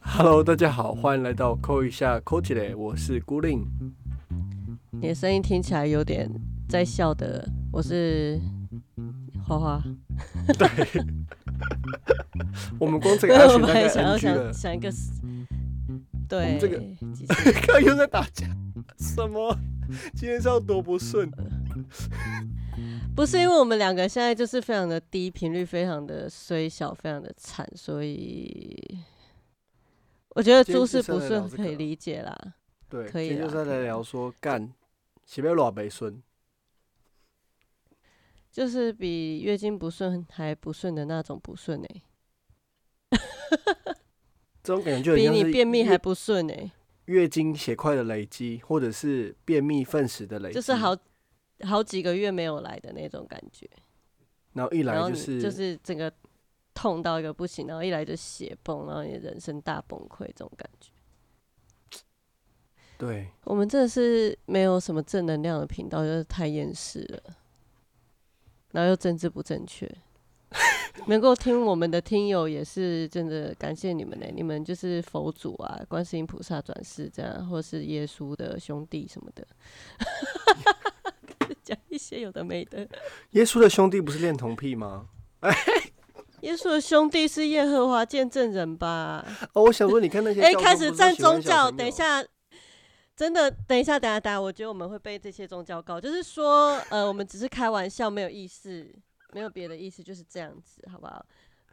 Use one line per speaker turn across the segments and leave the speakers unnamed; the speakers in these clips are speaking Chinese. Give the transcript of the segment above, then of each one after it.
Hello，大家好，欢迎来到扣一下扣起来，我是孤令。
你的声音听起来有点在笑的，我是花花。
对，我们光这个
我
安全大概
本来想要
NG 了
想，想一个，对，
们这个 刚又在打架，什么？今天是要多不顺？
不是因为我们两个现在就是非常的低频率，非常的衰小，非常的惨，所以我觉得诸事不顺可以理解啦。
对，
可以
今天就是在
啦可以。
聊说干，前面偌没顺，
就是比月经不顺还不顺的那种不顺哎、
这种感觉就很
比你便秘还不顺哎、
月经血块的累积，或者是便秘粪屎的累积，
就是好好几个月没有来的那种感觉。
然后一来就是
就是整个痛到一个不行，然后一来就血崩，然后你人生大崩溃这种感觉。
对，
我们真的是没有什么正能量的频道，就是太厌世了，然后又政治不正确。能够听我们的听友也是真的感谢你们呢、你们就是佛祖啊、观世音菩萨转世这样，或是耶稣的兄弟什么的，讲一些有的没的。
耶稣的兄弟不是恋童癖吗？
耶稣的兄弟是耶和华见证人吧？
哦，我想说，你看那些
哎、开始站宗教，等一，下，真的，等一下，等一下，等一下，我觉得我们会被这些宗教告，就是说，呃，我们只是开玩笑，没有意思，没有别的意思，就是这样子，好不好？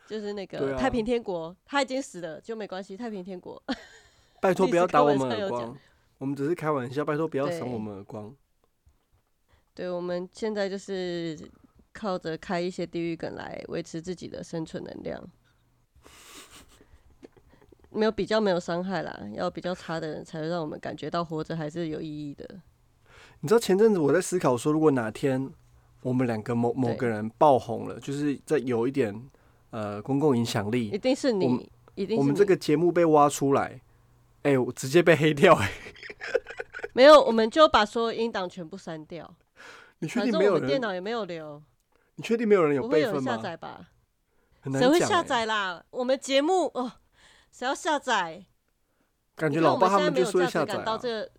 就是那个太平天国，他已经死了，就没关系。太平天国，
拜托 不要打我们耳光，我们只是开玩笑，拜托不要赏我们耳光。
对，我们现在就是靠着开一些地狱梗来维持自己的生存能量。没有比较，没有伤害啦。要比较差的人，才会让我们感觉到活着还是有意义的。
你知道前阵子我在思考说，如果哪天我们两个某某个人爆红了，就是在有一点呃公共影响力
一
力，
定是你，一定
我们这个节目被挖出来，哎、我直接被黑掉、哎，
没有，我们就把所有音档全部删掉。
你确
反正
定没有人？
我们电脑也没有留，
你确定没有人有
不会有人下？载吧？
很难讲、
谁会下
哎
载啦？我们节目哦，谁要下载？
感觉老爸他们
我们现在没
就是会下载、
有价值感到
啊。
这个，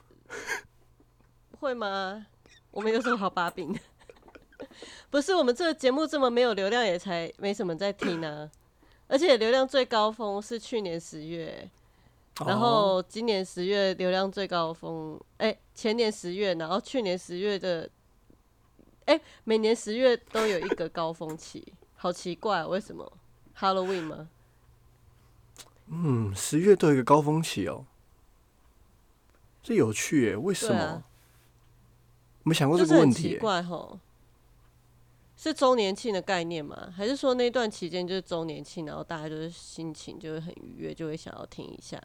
会吗？我们有什么好把柄的？不是，我们这个节目这么没有流量，也才没什么在听啊。而且流量最高峰是去年十月，然
哦
后今年十月流量最高峰，哎、前年十月，然后去年十月的，哎、每年十月都有一个高峰期，好奇怪，为什么？Halloween 吗？
嗯，十月都有一个高峰期哦，这有趣耶，为什么？没想过这个问题耶。
怪吼，是周年庆的概念吗？还是说那段期间就是周年庆，然后大家就是心情就会很愉悦，就会想要听一下，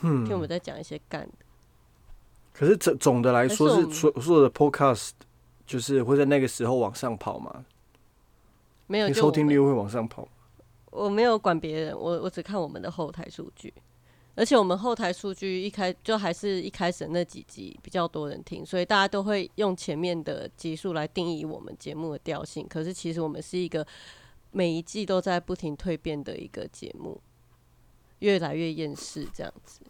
嗯
听我们在讲一些干的？
可是总总的来说是所有的 podcast 就是会在那个时候往上跑吗，
没有，
你收听率会往上跑。
我没有管别人，我我只看我们的后台数据，而且我们后台数据一开就还是一开始那几集比较多人听，所以大家都会用前面的集数来定义我们节目的调性。可是其实我们是一个每一季都在不停蜕变的一个节目，越来越厌世这样子。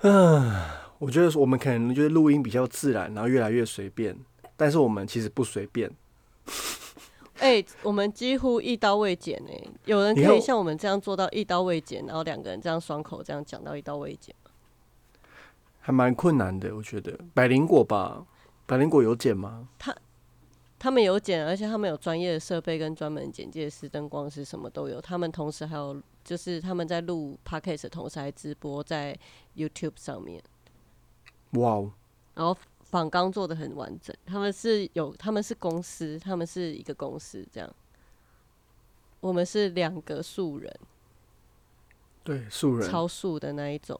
我觉得我们可能就是录音比较自然，然后越来越随便，但是我们其实不随便。
哎、我们几乎一刀未剪哎、有人可以像我们这样做到一刀未剪，然后两个人这样双口这样讲到一刀未剪吗？
还蛮困难的，我觉得。百灵果吧，百灵果有剪吗？
他他们有剪，而且他们有专业的设备跟专门剪接师、灯光师，什么都有。他们同时还有，就是他们在录 podcast 的同时还直播在 YouTube 上面，
哇哦，
然后仿纲做的很完整。他们是有，他们是公司，他们是一个公司这样。我们是两个素人，
对，素人。
超素的那一种。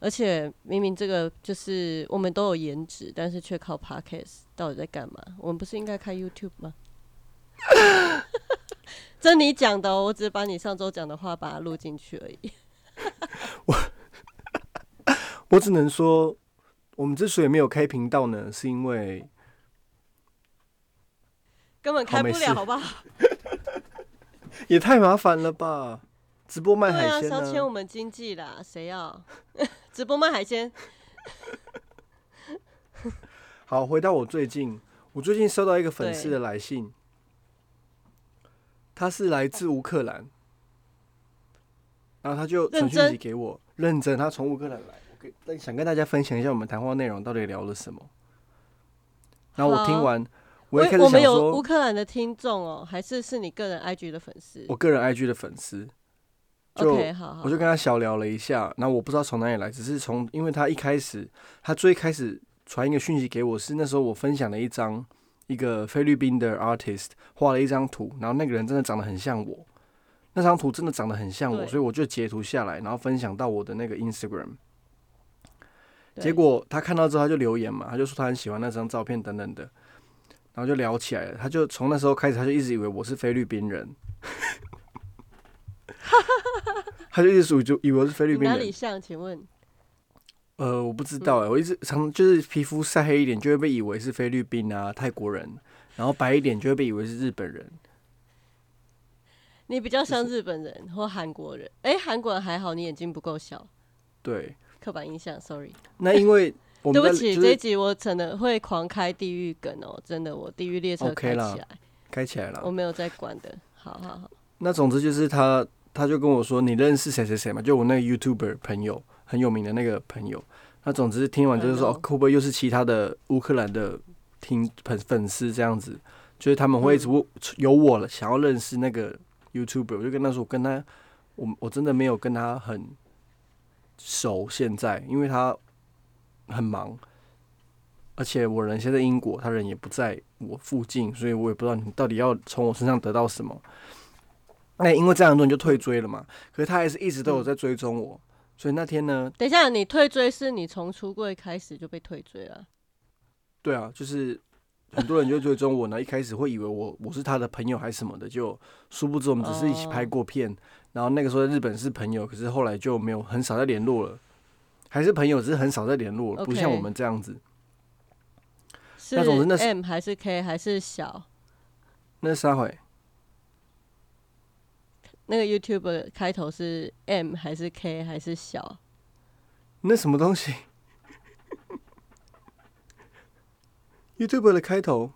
而且明明这个就是我们都有颜值，但是却靠 podcast，到底在干嘛？我们不是应该开 YouTube 吗？这你讲的、哦，我只是把你上周讲的话把它录进去而已。
我 只能说，我们之所以没有开频道呢，是因为
根本开不了，好不好？
也太麻烦了吧？直播卖海鲜
想欠我？们经济啦，谁要 直播卖海鲜？
好，回到我最近，我最近收到一个粉丝的来信，他是来自乌克兰，然后他就传讯息给我，认真，他从乌克兰来，想跟大家分享一下我们谈话内容到底聊了什么。然后我听完，我一开始想
我们有乌，克兰的听众哦，还是是你个人 IG 的粉丝
我个人 IG 的粉丝，就
？OK，好好，
我就跟他小聊了一下，然后我不知道从哪里来，只是从因为他一开始，他最开始传一个讯息给我是那时候我分享了一张一个菲律宾的 artist 画了一张图，然后那个人真的长得很像我，那张图真的长得很像我，所以我就截图下来，然后分享到我的那个 Instagram。
对
结果他看到之后他就留言嘛，他就说他很喜欢那张照片等等的，然后就聊起来了。他就从那时候开始，他就一直以为我是菲律宾人，他就一直就以为我是菲律宾人。
哪里像？请问？
呃，我不知道哎、我一直常就是皮肤晒黑一点就会被以为是菲律宾啊、泰国人，然后白一点就会被以为是日本人。
你比较像日本人或韩国人？哎、韩国人还好，你眼睛不够小，
对，
刻板印象，sorry。
那因为我们
对不起，
就是
这一集我可能会狂开地狱梗哦，真的，我地狱列车开起来
开起来了
我。没有在管的。好好好，
那总之就是他，他就跟我说你认识谁谁谁嘛，就我那个 YouTuber 朋友很有名的那个朋友。那总之听完就是说，会不会又是其他的乌克兰的听粉粉丝这样子？就是他们会一直问有我了，想要认识那个 YouTuber，我就跟他说，我跟他，我我真的没有跟他很熟，现在因为他很忙，而且我人现在在英国，他人也不在我附近，所以我也不知道你到底要从我身上得到什么。那因为这样很多人就退追了嘛，可是他还是一直都有在追踪我，所以那天呢，
等一下，你退追是你从出柜开始就被退追了？
对啊，就是很多人就追踪我呢，一开始会以为我我是他的朋友还是什么的，就殊不知我们只是一起拍过片，然后那个时候在日本是朋友，可是后来就没有很少再联络了，还是朋友，只是很少再联络了，不像我们这样子。
是
那总之那是
M 还是 K 还是小？
那是啥回？
那个 YouTube 开头是 M 还是 K 还是小？
那什么东西？YouTube 的开头，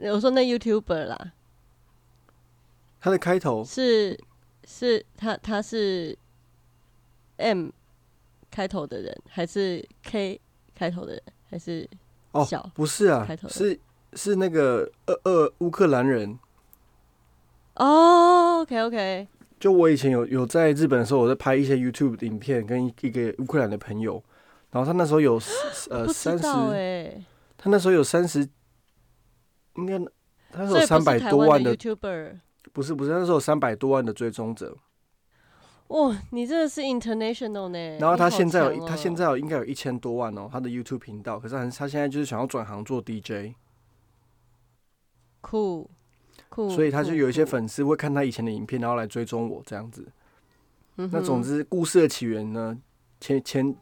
我说那 YouTuber 啦，
它的开头
是是他他是 M 开头的人，还是 K 开头的人，还是
哦
小，
不是啊
开头，的
是是那个呃呃乌克兰人。
哦，OK OK，
就我以前有有在日本的时候，我在拍一些 YouTube 的影片，跟一一个乌克兰的朋友，然后他那时候有 呃三十，他那时候有三十，应该他有三百多万的
，YouTuber。
不是不是，那时候有三百多万的追踪者，
哇，你这个是 international 呢。
然后他现在有、他现在有应该有一千多万哦，他的 YouTube 频道，可是他他现在就是想要转行做 DJ，
酷酷，
所以他就有一些。粉丝会看他以前的影片，然后来追踪我这样子。
嗯
那总之，故事的起源呢，前前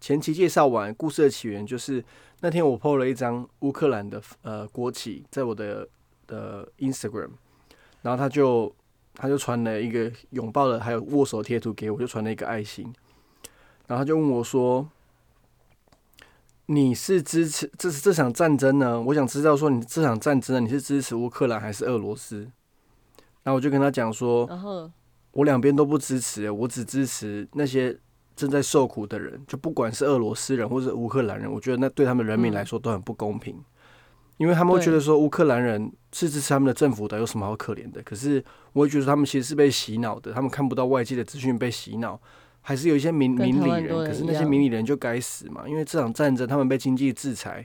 前期介绍完，故事的起源就是那天我 PO 了一张乌克兰的呃国旗在我的的 Instagram，然后他就他就传了一个拥抱的还有握手贴图给我，就传了一个爱心，然后他就问我说。你是支持这这场战争呢？我想知道说你这场战争呢，你是支持乌克兰还是俄罗斯？然后我就跟他讲说，
然后
我两边都不支持，我只支持那些正在受苦的人，就不管是俄罗斯人或者乌克兰人，我觉得那对他们人民来说都很不公平，因为他们会觉得说乌克兰人是支持他们的政府的，有什么好可怜的？可是我会觉得他们其实是被洗脑的，他们看不到外界的资讯被洗脑，还是有一些明
跟
明理人，可是那些明理人就该死嘛，因为这场战争他们被经济制裁，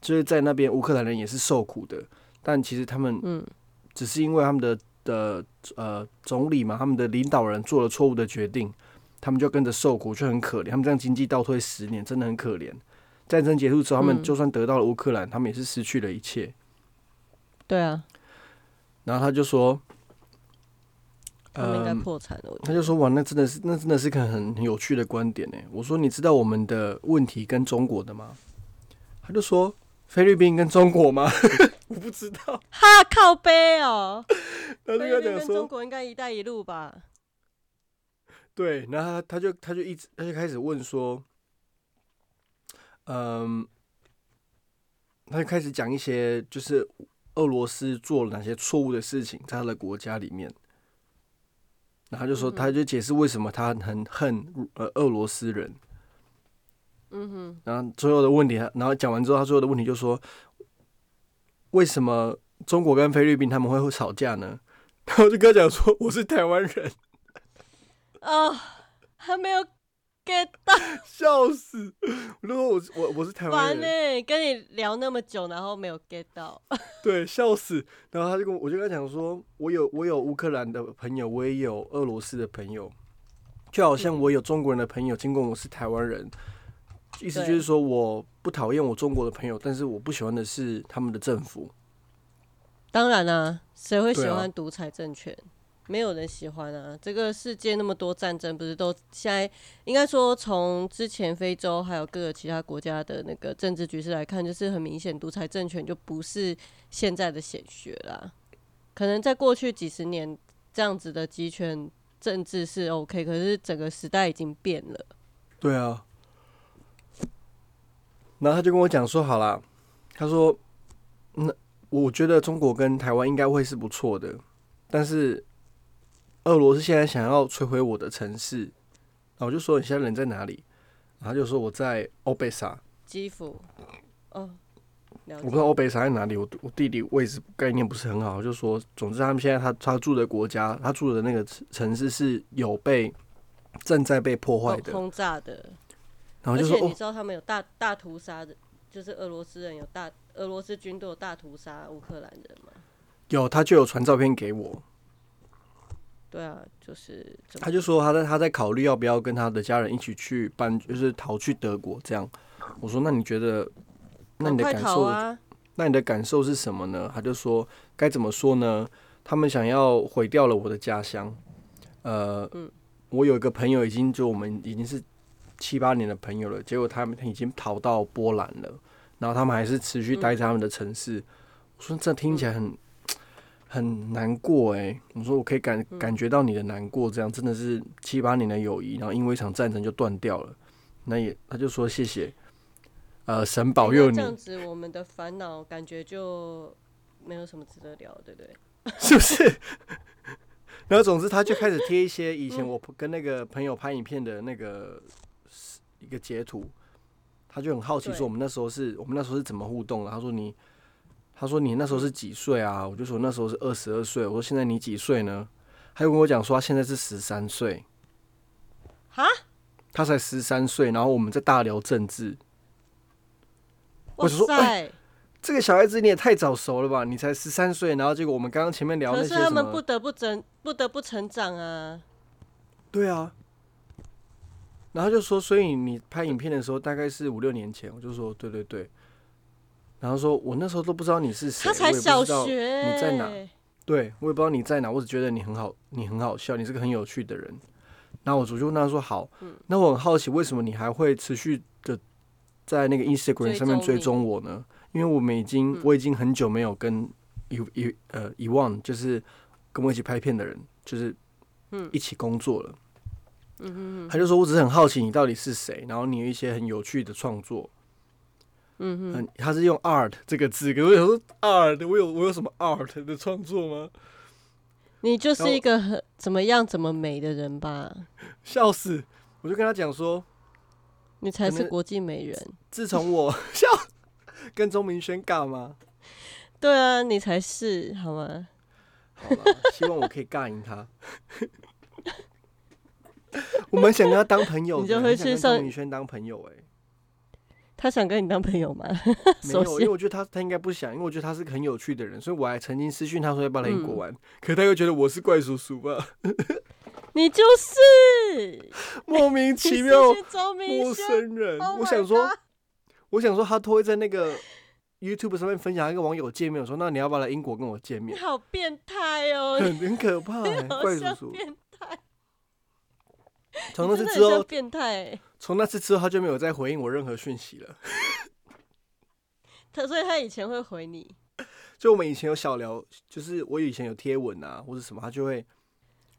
就是在那边乌克兰人也是受苦的，但其实他们
嗯，
只是因为他们的的呃总理嘛，他们的领导人做了错误的决定，他们就跟着受苦，就很可怜。他们这样经济倒退十年，真的很可怜。战争结束之后，他们
嗯
就算得到了乌克兰，他们也是失去了一切。
对啊，
然后他就说，
他们应该
嗯
破产了。
他就说哇，那真的是那真的是个很很有趣的观点呢。我说你知道我们的问题跟中国的吗？他就说菲律宾跟中国吗？我不知道。
哈靠背哦，
他就
菲律宾跟中国应该“一带一路”吧？
对，然后他他就他就一直他就开始问说，嗯，他就开始讲一些就是俄罗斯做了哪些错误的事情在他的国家里面，然后就说他就解释为什么他很恨呃俄罗斯人，
嗯哼，
然后最后的问题，然后讲完之后，他最后的问题就说，为什么中国跟菲律宾他们会会吵架呢？然后就跟他讲说，我是台湾人，
哦，还没有 get 到，
笑死！我就说我我我是台湾人
跟你聊那么久，然后没有 get 到。
对，笑死。然后他就跟我，我就跟他讲说，我有我有乌克兰的朋友，我也有俄罗斯的朋友，就好像我有中国人的朋友，尽管我是台湾人，意思就是说我不讨厌我中国的朋友，但是我不喜欢的是他们的政府。
当然啦、谁会喜欢独裁政权？没有人喜欢啊！这个世界那么多战争，不是都现在应该说从之前非洲还有各个其他国家的那个政治局势来看，就是很明显，独裁政权就不是现在的显学啦。可能在过去几十年，这样子的集权政治是 OK，可是整个时代已经变了。
对啊，然后他就跟我讲说，好啦，他说，那我觉得中国跟台湾应该会是不错的，但是俄罗斯现在想要摧毁我的城市，然后我就说你现在人在哪里？然后他就说我在欧贝萨，
基辅，哦，
我不知道欧贝萨在哪里，我我地理位置概念不是很好，我就说，总之他们现在他他住的国家，他住的那个城城市是有被正在被破坏的，
轰轰炸的，
然后就说
你，知道他们有大大屠杀的，就是俄罗斯人有大俄罗斯军队有大屠杀乌克兰人吗？
有他就有传照片给我，
对啊，就是
他就说他在他在考虑要不要跟他的家人一起去搬，就是逃去德国这样。我说那你觉得，那你的感受，
啊！
那你的感受是什么呢？他就说该怎么说呢？他们想要毁掉了我的家乡。呃，
嗯
我有一个朋友已经就我们已经是七八年的朋友了，结果他们已经逃到波兰了，然后他们还是持续待在他们的城市。我说这听起来很。很难过哎、我说我可以感
嗯
感觉到你的难过，这样真的是七八年的友谊，然后因为一场战争就断掉了。那也他就说谢谢，呃，神保佑你
这，样子，我们的烦恼感觉就没有什么值得聊，对不对？
是不是？然后总之他就开始贴一些以前我跟那个朋友拍影片的那个一个截图，他就很好奇说我们那时候是我们那时候是怎么互动的？他说你，他说你那时候是几岁啊？我就说那时候是二十二岁。我说现在你几岁呢？他又跟我讲说他现在是十三岁，
哈，
他才十三岁，然后我们在大聊政治。
哇
我就说
塞！
这个小孩子你也太早熟了吧？你才十三岁，然后结果我们刚刚前面聊那
可
些什
是他们不？得不成，不得不成长啊。
对啊。然后就说，所以你拍影片的时候大概是五六年前，我就说对对对。然后说我那时候都不知道你是谁，
他才
我也不
小
知道
学，
你在哪对我也不知道你在哪，我只觉得你很好，你很好笑，你是个很有趣的人。然后我就问他说：“好，
嗯
那我很好奇，为什么你还会持续的在那个 Instagram 上面追
追踪
踪我呢？因为我们已经、
嗯
我已经很久没有跟遗遗呃遗忘，就是跟我一起拍片的人，就是
嗯
一起工作了。
嗯哼哼，
他就说：“我只是很好奇你到底是谁，然后你有一些很有趣的创作。
嗯哼，
很，他是用 art 这个字，可是我想说 art，我有我有什么 art 的创作吗？
你就是一个很怎么样怎么美的人吧？
笑死！我就跟他讲说，
你才是国际美人。
自从我 笑跟钟明轩尬吗？
对啊，你才是好吗？
好了，希望我可以尬赢他。我们想跟他当朋友，
你就会去上
钟明轩当朋友哎、
他想跟你当朋友吗？
没有，因为我觉得他他应该不想，因为我觉得他是个很有趣的人，所以我还曾经私讯他说要不要来英国
嗯
玩，可他又觉得我是怪叔叔吧，
你就是
莫名其妙陌。生人。
Oh
我想说我想说他都会在那个 YouTube 上面分享一个网友见面，我说那你要不要来英国跟我见
你
面？
好变态哦！
很很可怕、欸，怪叔叔。
变态，
从那次之后，
变态欸。
从那次之后他就没有再回应我任何讯息了。
他所以他以前会回你，
就我们以前有小聊，就是我以前有贴文啊，或者什么，他就会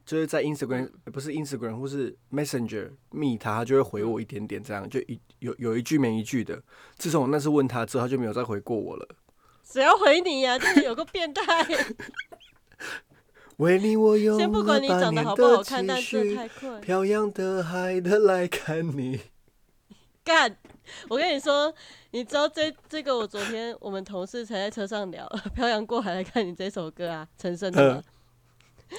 就是在 Instagram、不是 Instagram 或是 Messenger 密他，他就会回我一点点，这样就一有有一句没一句的。自从我那次问他之后，他就没有再回过我了。
谁要回你呀、就是有个变态。
为你我用
先不管你长得好不好看，但
积
这
蓄，
太快。
漂洋的海的来看你。
干！我跟你说，你知道这这个我昨天我们同事才在车上聊《漂洋过海来看你》这首歌啊，陈升的嘛。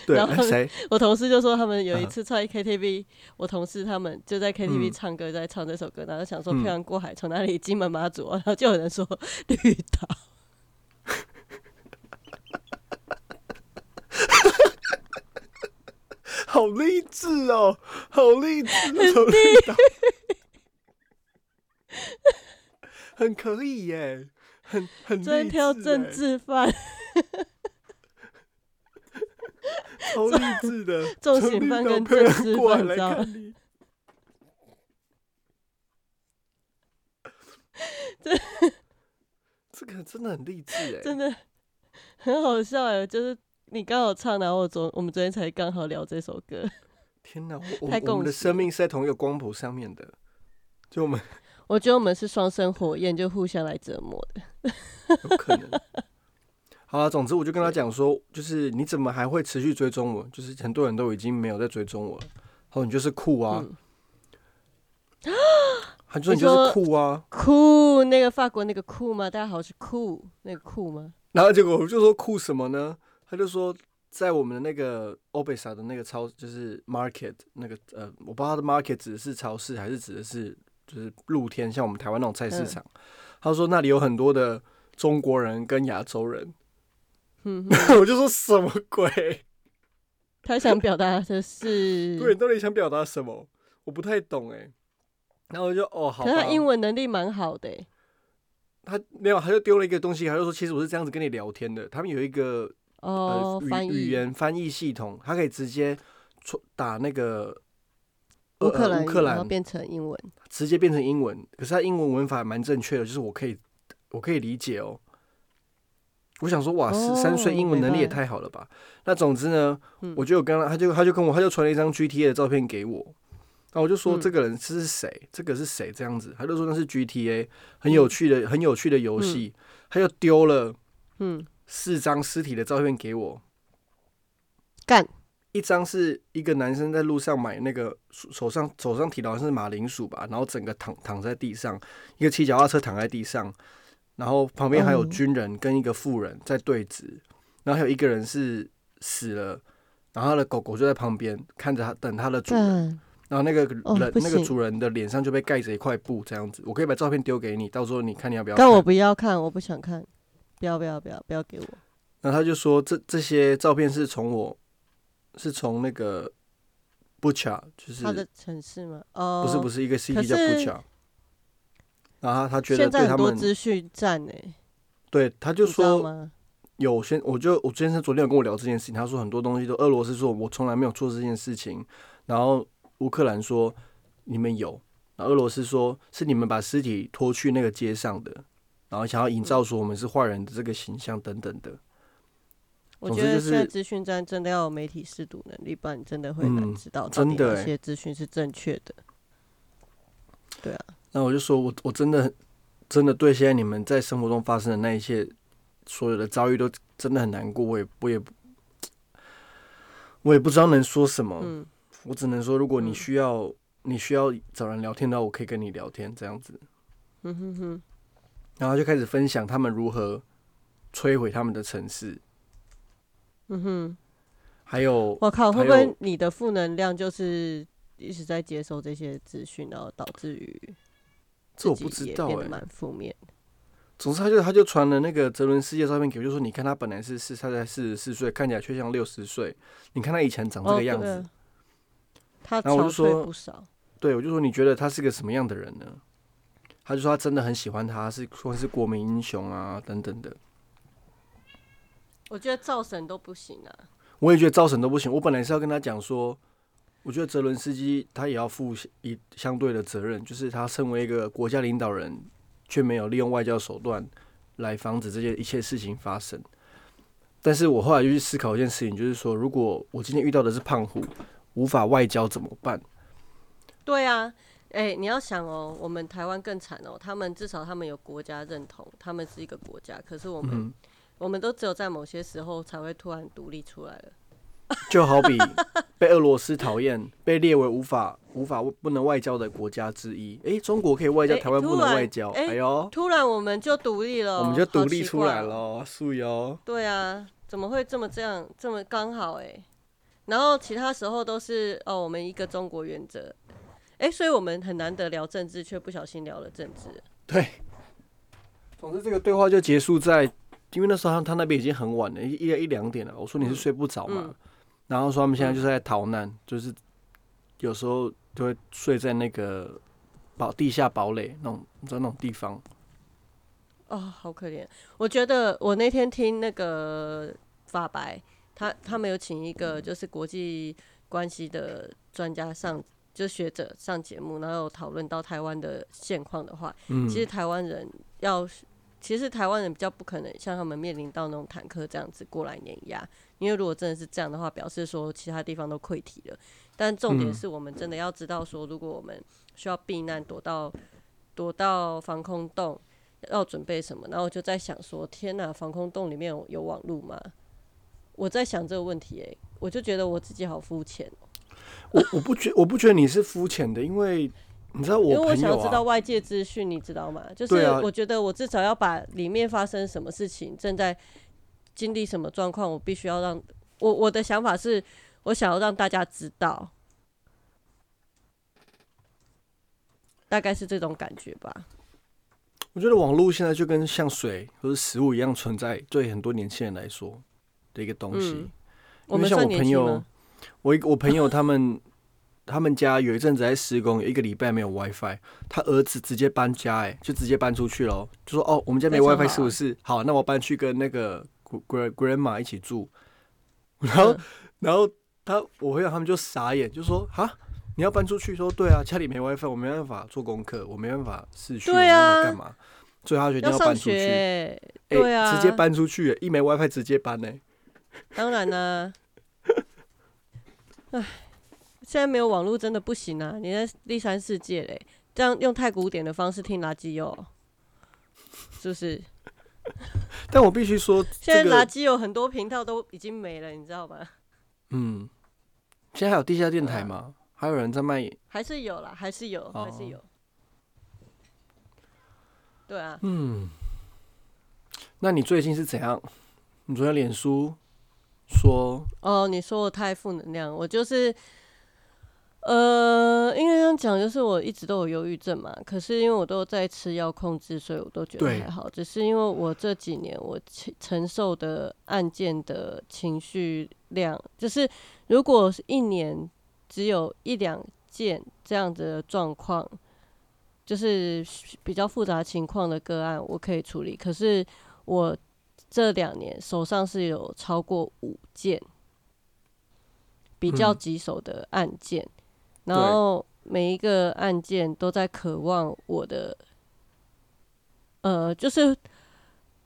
对，
然后？我同事就说他们有一
嗯
次唱 KTV，、我同事他们就在 KTV
嗯
唱歌，在唱这首歌，然后想说
嗯
漂洋过海从哪里金门马祖啊，然后就有人说绿岛，
好励志哦，好励志哦，从绿岛很可以耶，很很
专挑政治犯，
超励志的，
重
从
刑犯跟政治
犯来来
犯知道
看你。这个真的很励志哎，
真的很好笑哎，就是你刚好唱，然后我昨我们昨天才刚好聊这首歌，
天哪！我 我
太
我们的生命是在同一个光谱上面的，就我们
我觉得我们是双生火焰，就互相来折磨的。
有可能。好了，总之我就跟他讲说，就是你怎么还会持续追踪我？就是很多人都已经没有在追踪我了。他说你就是酷啊，
嗯
他就说你就是酷啊。
酷，那个法国那个酷吗？大家好，是酷那个酷吗？
然后结果我就说酷什么呢？他就说在我们的那个欧贝萨的那个超，就是 market 那个呃，我不知道他的 market 指的是超市还是指的是就是露天，像我们台湾那种菜市场。他说那里有很多的中国人跟亚洲人，
嗯，
我就说什么鬼？
他想表达的是，
对，你到底想表达什么？我不太懂哎。然后我就哦，好吧。
他英文能力蛮好的欸，
他没有，他就丢了一个东西，他就说其实我是这样子跟你聊天的。他们有一个
哦
呃，语
翻译。
语言翻译系统，它可以直接出打那个呃
乌克兰语，
呃乌克兰
变成英文，
直接变成英文，可是它英文文法蛮正确的，就是我可以我可以理解哦。我想说，哇，十
哦
三岁英文能力也太好了吧？那总之呢，
嗯。
我就有跟他，他就他就跟我，他就传了一张 GTA 的照片给我，然后我就说
嗯。
这个人是谁？这个是谁？这样子，他就说那是 GTA，很有趣的、很有趣的游戏，他就丢了
嗯，
四张尸体的照片给我，
干，
一张是一个男生在路上买那个手手上手上提的好像是马铃薯吧，然后整个躺躺在地上，一个骑脚踏车躺在地上，然后旁边还有
嗯。
军人跟一个妇人在对峙，然后还有一个人是死了，然后他的狗狗就在旁边看着他等他的主人，然后那个人、
哦
那个主人的脸上就被盖着一块布这样子，我可以把照片丢给你，到时候你看你要不要看。
但我不要看，我不想看，不要不要不要不要给我，
然后他就说这这些照片是从我是从那个 Butcha 就是
他的城市吗？哦，
不是不
是，
一个 city 叫
是
Butcha，然后他他觉得对他们
资讯站呢，
对他就说？有先我就我先生昨天有跟我聊这件事情，他说很多东西都俄罗斯说我从来没有做这件事情，然后乌克兰说你们有，然后俄罗斯说是你们把尸体拖去那个街上的，然后想要营造出我们是坏人的这个形象等等的。
我觉得现在资讯站真的要有媒体识读能力，不然你真的会难
嗯
知道到底
真的欸
哪些资讯是正确的。对啊，
那我就说我我真的真的对现在你们在生活中发生的那一些所有的遭遇都真的很难过，我也我也不我也不知道能说什么，
嗯，
我只能说如果你
嗯
需要、你需要找人聊天的话，我可以跟你聊天这样子。
嗯哼哼，
然后就开始分享他们如何摧毁他们的城市，
嗯哼，
还有
我靠，会不会你的负能量就是一直在接收这些资讯，然后导致于
这我不知道哎、
也变得蛮负面。
总之他就他就传了那个泽伦斯基的照片给我，就说你看他本来是是他才四十四岁，看起来却像六十岁，你看他以前长这
哦
个样子。
他
然后我就说。对，我就说你觉得他是个什么样的人呢？他就说他真的很喜欢他，是说是国民英雄啊等等的。
我觉得造神都不行啊。
我也觉得造神都不行。我本来是要跟他讲说，我觉得泽伦斯基他也要负一相对的责任，就是他身为一个国家领导人，却没有利用外交手段来防止这些一切事情发生。但是我后来就去思考一件事情，就是说，如果我今天遇到的是胖虎，无法外交怎么办？
对啊，哎、你要想哦，我们台湾更惨哦，他们至少他们有国家认同，他们是一个国家，可是我们、
嗯，
我们都只有在某些时候才会突然独立出来了。
就好比被俄罗斯讨厌，被列为无法无法不能外交的国家之一。诶，中国可以外交，
诶
台湾不能外交。
诶
哎呦，
突然我们就独立了哦，
我们就独立出来。了，素哟。
对啊，怎么会这么这样这么刚好哎、然后其他时候都是哦，我们一个中国原则。哎、所以我们很难得聊政治，却不小心聊了政治。
对，总之这个对话就结束在，因为那时候他他那边已经很晚了，一一一两点了。我说你是睡不着嘛，
嗯
然后说他们现在就是在逃难，就是有时候就会睡在那个堡地下堡垒那种，你知道那种地方。
哦，好可怜。我觉得我那天听那个法白，他他们有请一个就是国际关系的专家上，就学者上节目，然后讨论到台湾的现况的话，
嗯，
其实台湾人要，其实台湾人比较不可能像他们面临到那种坦克这样子过来碾压，因为如果真的是这样的话，表示说其他地方都溃堤了。但重点
嗯
是我们真的要知道说，如果我们需要避难躲到躲到防空洞，要准备什么？然后我就在想说，天哪，防空洞里面有有网路吗？我在想这个问题、诶，我就觉得我自己好肤浅哦，
我我不觉我不觉得你是肤浅的，因为你知道我
因为我想要知道
啊，
外界资讯，你知道吗？就是我觉得我至少要把里面发生什么事情，正在经历什么状况，我必须要让我我的想法是，我想要让大家知道，大概是这种感觉吧。
我觉得网络现在就跟像水或者食物一样存在，对很多年轻人来说的一个东西。
嗯我
因为像我朋友我一我朋友他们他们家有一阵子在施工，有一个礼拜没有 WiFi，他儿子直接搬家、哎，就直接搬出去了，就说哦，我们家没 WiFi 是不是？好，那我搬去跟那个 grand grandma 一起住，然后、
嗯
然后他我朋友他们就傻眼，就说哈。你要搬出去？说对啊，家里没 WiFi，我没办法做功课，我没办法视讯，
对
我没办法
啊
干嘛？所以他决定
要
搬出去。
对啊，
直接搬出去，一没 WiFi 直接搬呢、
当然啦、唉，现在没有网络真的不行啊！你在第三世界嘞，这样用太古典的方式听垃圾哦，是不是？
但我必须说，
现在垃圾有很多频道都已经没了，你知道吗？
嗯，现在还有地下电台吗？还有人在卖？
还是有啦，还是有，还是
哦
有。对啊，
嗯，那你最近是怎样？你昨天脸书说，
哦，你说我太负能量，我就是，呃，应该这样讲，就是我一直都有忧郁症嘛，可是因为我都在吃药控制，所以我都觉得还好。只是因为我这几年我承承受的案件的情绪量，就是如果是一年只有一两件这样子的状况，就是比较复杂情况的个案，我可以处理。可是我这两年手上是有超过五件比较
嗯
棘手的案件，然后每一个案件都在渴望我的，呃，就是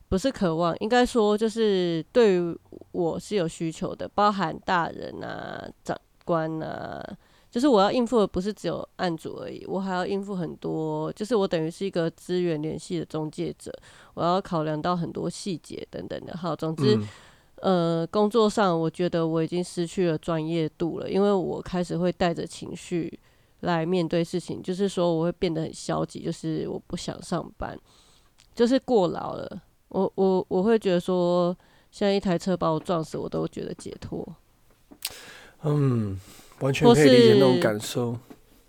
不是渴望，应该说就是对于我是有需求的，包含大人啊、长官啊。就是我要应付的不是只有案主而已，我还要应付很多，就是我等于是一个资源联系的中介者，我要考量到很多细节等等的。好，总之，
嗯，
呃，工作上我觉得我已经失去了专业度了，因为我开始会带着情绪来面对事情，就是说我会变得很消极，就是我不想上班，就是过劳了。我我我会觉得说，现在一台车把我撞死，我都觉得解脱，
嗯，完全
或
可以理解那种
是
感受。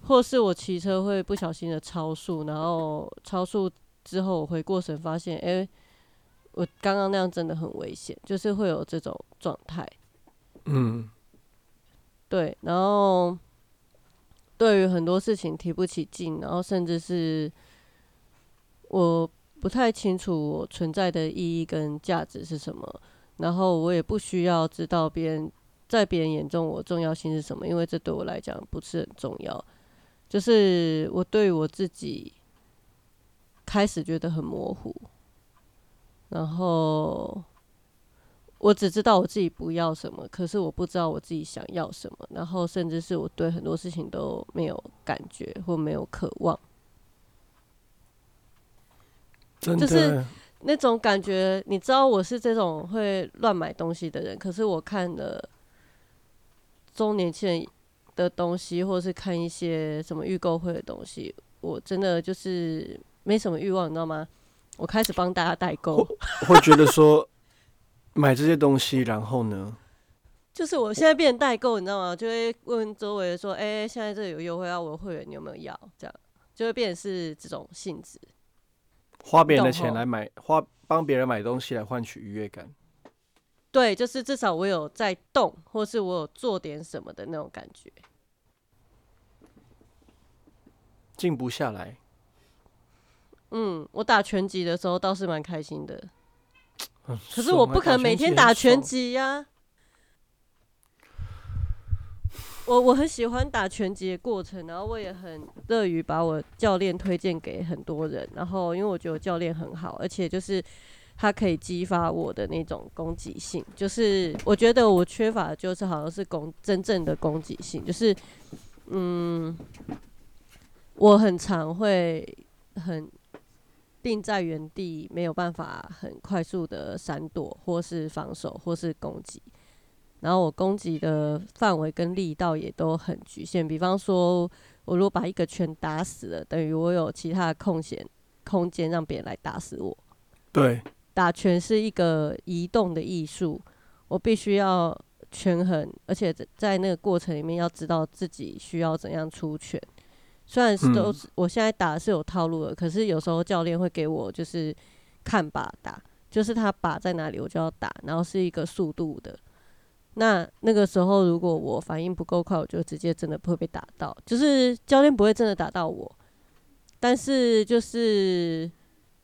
或是我骑车会不小心的超速，然后超速之后我回过神发现，诶，我刚刚那样真的很危险，就是会有这种状态。
嗯，
对，然后对于很多事情提不起劲，然后甚至是我不太清楚我存在的意义跟价值是什么，然后我也不需要知道别人在别人眼中我重要性是什么，因为这对我来讲不是很重要。就是我对我自己开始觉得很模糊，然后我只知道我自己不要什么，可是我不知道我自己想要什么，然后甚至是我对很多事情都没有感觉或没有渴望。
真
就是
的，
那种感觉，你知道我是这种会乱买东西的人，可是我看了周年庆的东西，或者是看一些什么预购会的东西，我真的就是没什么欲望，你知道吗？我开始帮大家代购，
会觉得说买这些东西，然后呢，
就是我现在变成代购，你知道吗？就会问周围说，哎、现在这里有优惠啊，我的会员你有没有要？这样就会变成是这种性质。
花别人的钱来买，花帮别人买东西来换取愉悦感。
对，就是至少我有在动，或是我有做点什么的那种感觉。
静不下来，
嗯，我打拳击的时候倒是蛮开心的，
可
可是我不可能每天打拳击呀、我我很喜欢打拳击的过程，然后我也很乐于把我教练推荐给很多人。然后因为我觉得我教练很好，而且就是它可以激发我的那种攻击性。就是我觉得我缺乏的就是好像是攻真正的攻击性，就是嗯，我很常会很定在原地，没有办法很快速的闪躲，或是防守，或是攻击。然后我攻击的范围跟力道也都很局限。比方说，我如果把一个拳打死了，等于我有其他的空闲空间让别人来打死我。
对，
打拳是一个移动的艺术，我必须要权衡，而且在在那个过程里面要知道自己需要怎样出拳。虽然是都
嗯
是、我现在打是有套路的，可是有时候教练会给我就是看靶打，就是他靶在哪里我就要打，然后是一个速度的。那那个时候如果我反应不够快，我就直接真的会被打到，就是教练不会真的打到我，但是就是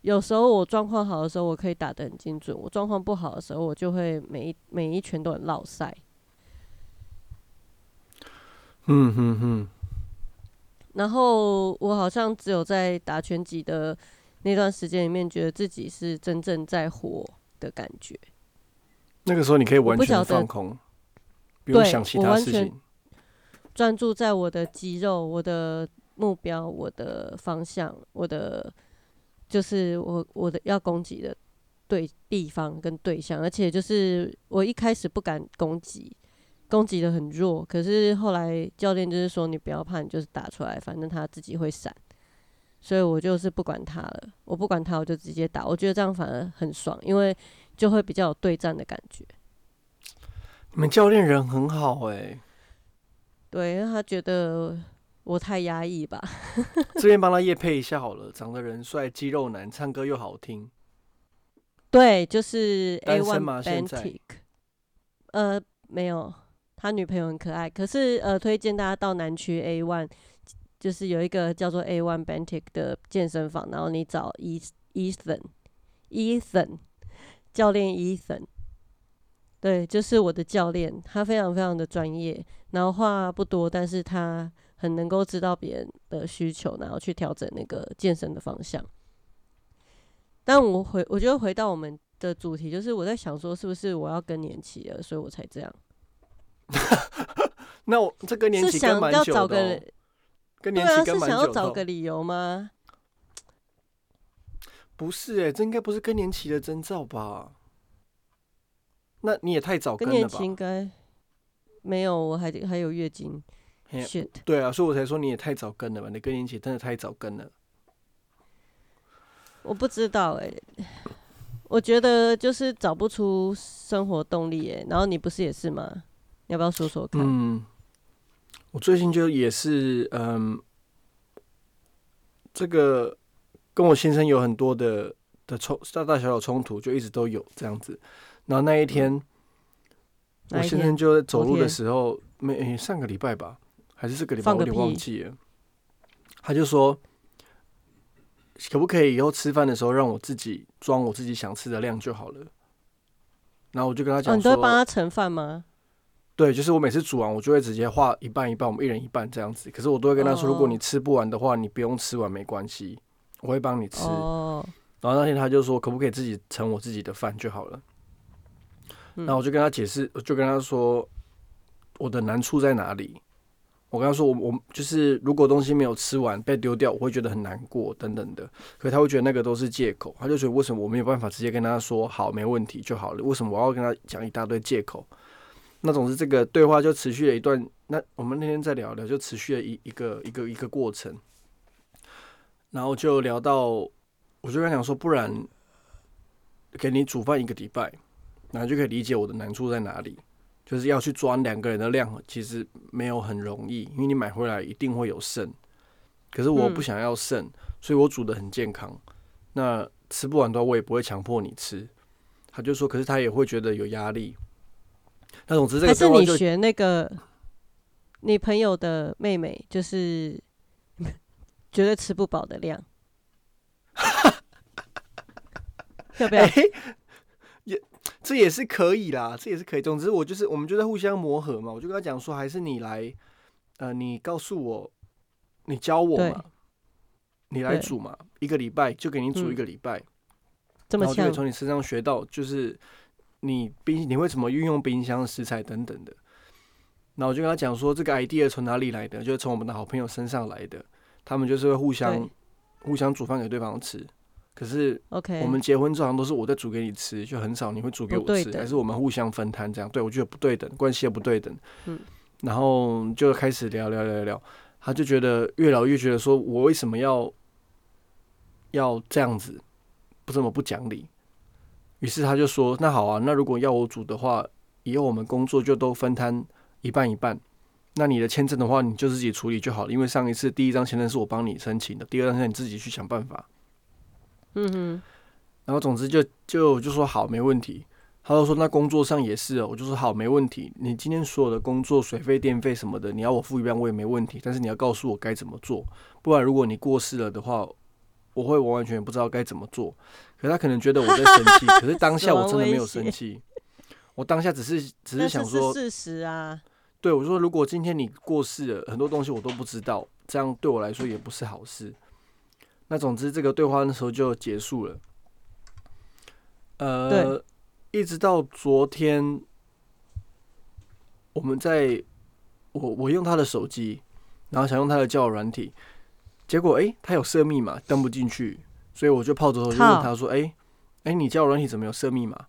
有时候我状况好的时候，我可以打得很精准；我状况不好的时候，我就会每一每一拳都很落塞。
嗯哼哼，
然后我好像只有在打拳击的那段时间里面，觉得自己是真正在活的感觉。
那个时候你可以完全放空，不用
对
想其
我完全
他事情。
专注在我的肌肉、我的目标、我的方向、我的就是我我的要攻击的对地方跟对象，而且就是我一开始不敢攻击，攻击的很弱，可是后来教练就是说你不要怕，你就是打出来，反正他自己会闪，所以我就是不管他了，我不管他，我就直接打，我觉得这样反而很爽，因为就会比较有对战的感觉。
你们教练人很好哎、
对，因为他觉得我太压抑吧。
这边帮他夜配一下好了，长得人帅，肌肉男，唱歌又好听。
对，就是 A One Bantic，呃，没有，他女朋友很可爱，可是呃，推荐大家到南区 A One，就是有一个叫做 A One Bantic 的健身房，然后你找 E Ethan，Ethan 教练 Ethan，对，就是我的教练，他非常非常的专业，然后话不多，但是他很能够知道别人的需求，然后去调整那个健身的方向。但我回，我觉得回到我们的主题，就是我在想说，是不是我要更年期了，所以我才这样？
那我这更年
是
期跟
想要
蛮久的、
找个
哦，更年期跟
是想要
蛮久的哦。
找个理由吗？
不是哎、这应该不是更年期的征兆吧？那你也太早更了吧
更年期？应该没有，我还还有月经。
对啊，所以我才说你也太早跟了吧？你更年期真的太早更了。
我不知道哎、我觉得就是找不出生活动力哎、然后你不是也是吗？你要不要说说看？
嗯，我最近就也是，嗯，这个跟我先生有很多的的冲大大小小冲突，就一直都有这样子。然后那一天，我先生就在走路的时候，没、诶上个礼拜吧，还是这个礼拜，我有点忘记了。他就说，可不可以以后吃饭的时候让我自己装我自己想吃的量就好了？然后我就跟他
哦，
讲说，
你都会帮他盛饭吗？
对，就是我每次煮完，我就会直接画一半一半，我们一人一半这样子。可是我都会跟他说，
哦
如果你吃不完的话，你不用吃完没关系，我会帮你吃。
哦，
然后那天他就说，可不可以自己盛我自己的饭就好了？
嗯
然后我就跟他解释，我就跟他说我的难处在哪里。我跟他说，我我就是如果东西没有吃完被丢掉，我会觉得很难过等等的。可是他会觉得那个都是借口，他就觉得为什么我没有办法直接跟他说好没问题就好了？为什么我要跟他讲一大堆借口？那总之这个对话就持续了一段，那我们那天再聊聊，就持续了一一个一个一个过程，然后就聊到，我就跟他讲说，不然给你煮饭一个礼拜，然后就可以理解我的难处在哪里。就是要去抓两个人的量，其实没有很容易，因为你买回来一定会有剩。可是我不
嗯
想要剩，所以我煮的很健康。那吃不完的话，我也不会强迫你吃。他就说，可是他也会觉得有压力。那总之这
还是
个对话就
你学那个你朋友的妹妹，就是绝对吃不饱的量，要不要？
这也是可以啦，这也是可以。总之，我就是我们就在互相磨合嘛。我就跟他讲说，还是你来，呃，你告诉我，你教我嘛，你来煮嘛，一个礼拜就给你煮一
嗯
个礼拜，
这么像
然后就可以，从你身上学到，就是你冰你会怎么运用冰箱食材等等的。然后我就跟他讲说，这个 idea 从哪里来的？就是从我们的好朋友身上来的。他们就是会互相互相煮饭给对方吃。可是
OK，
我们结婚之后好像都是我在煮给你吃，就很少你会煮给我吃，还是我们互相分摊这样？对我觉得不对等，关系也不对等。
嗯，
然后就开始聊聊聊聊，他就觉得越聊越觉得说我为什么要要这样子，不这么不讲理。于是他就说：“那好啊，那如果要我煮的话，以后我们工作就都分摊一半一半。那你的签证的话，你就自己处理就好了，因为上一次第一张签证是我帮你申请的，第二张签证你自己去想办法。”
嗯哼，
然后总之就就就说好没问题。他就说那工作上也是哦，我就说好没问题。你今天所有的工作水费、电费什么的，你要我付一半我也没问题，但是你要告诉我该怎么做，不然如果你过世了的话，我会完完全全不知道该怎么做。可是他可能觉得我在生气，可是当下我真的没有生气，我当下只是只是想说，
事实啊，
对我说如果今天你过世了，很多东西我都不知道，这样对我来说也不是好事。那总之这个对话那时候就结束了。呃，一直到昨天，我们在我我用他的手机，然后想用他的交友软体，结果诶，他有设密码登不进去，所以我就泡着头就问他说：“诶，诶，你交友软体怎么有设密码？”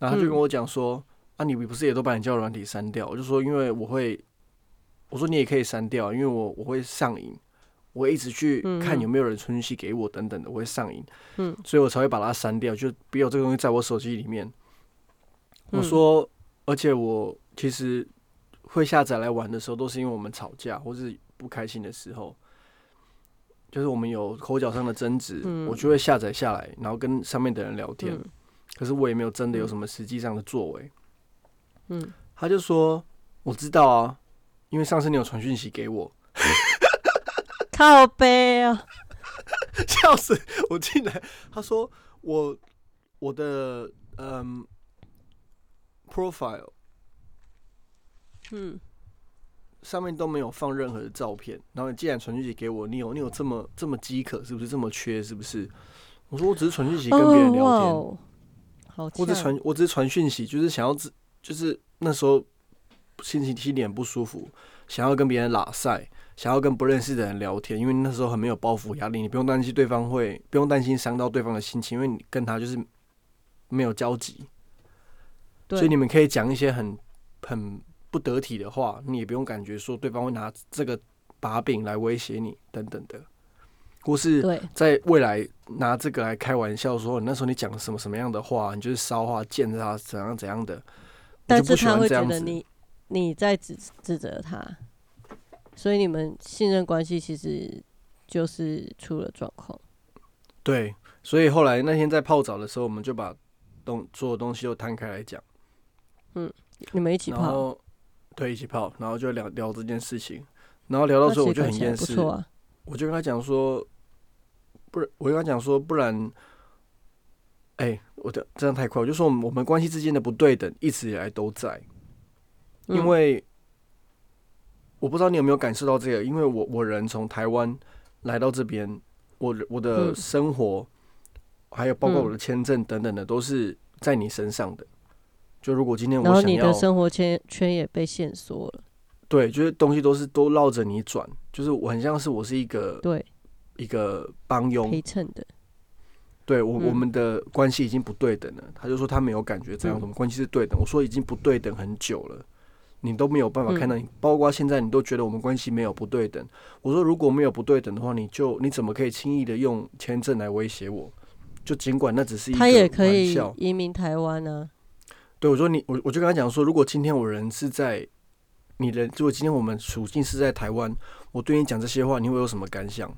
然后他就
嗯
跟我讲说：“啊，你不是也都把你交友软体删掉？”我就说：“因为我会，我说你也可以删掉，因为我我会上瘾，我会一直去看有没有人传讯息给我等等的，我会上瘾，
嗯，
所以我才会把它删掉，就不有这个东西在我手机里面。”我
嗯
说，而且我其实会下载来玩的时候，都是因为我们吵架或是不开心的时候，就是我们有口角上的争执，
嗯
我就会下载下来，然后跟上面的人聊天。
嗯
可是我也没有真的有
嗯
什么实际上的作为。
嗯，
他就说：“我知道啊，因为上次你有传讯息给我。
靠背啊，”
笑死！我进来，他说我我的嗯 profile
嗯，
上面都没有放任何的照片，然后你既然传讯息给我，你有你有这么这么饥渴是不是？这么缺是不是？我说我只是传讯息跟别人聊天，
哦，好
我只
呛
传我只是传讯息，就是想要自就是那时候心情心里很不舒服，想要跟别人拉塞，想要跟不认识的人聊天，因为那时候很没有包袱压力，你不用担心对方会不用担心伤到对方的心情，因为你跟他就是没有交集，所以你们可以讲一些很很不得体的话，你也不用感觉说对方会拿这个把柄来威胁你等等的，或是
对，
在未来拿这个来开玩笑说，你那时候你讲什么什么样的话，你就是骚话、贱啊，怎样怎样的，我
但
就是
他会。觉得你你在指指责他，所以你们信任关系其实就是出了状况。
对，所以后来那天在泡澡的时候，我们就把东所有东西都摊开来讲，嗯
你们一起泡，
对一起泡，然后就聊聊这件事情，然后聊到
那
时候我就很厌世，
啊。
我就跟他讲说，不然我跟他讲说，不然，哎、我的这样太快，我就说我们我们关系之间的不对等一直以来都在，因
嗯
为我不知道你有没有感受到这个，因为我我人从台湾来到这边，我我的
嗯
生活、还有包括
嗯
我的签证等等的，都是在你身上的。就如果今天
然后你
我想要
的生活圈圈也被限缩了，
对，就是东西都是都绕着你转，就是我很像是我是一个
对，
一个帮佣，
陪衬的，
对我、我
嗯
们的关系已经不对等了。他就说他没有感觉这样，
嗯
我们关系是对等。我说已经不对等很久了，你都没有办法看到
嗯
你，包括现在你都觉得我们关系没有不对等。我说如果没有不对等的话，你就你怎么可以轻易的用签证来威胁我？就尽管那只是一个
他也可
玩
以
笑，
移民台湾啊，
对我说你我我就跟他讲说，如果今天我人是在你的，如果今天我们处境是在台湾，我对你讲这些话，你会有什么感想？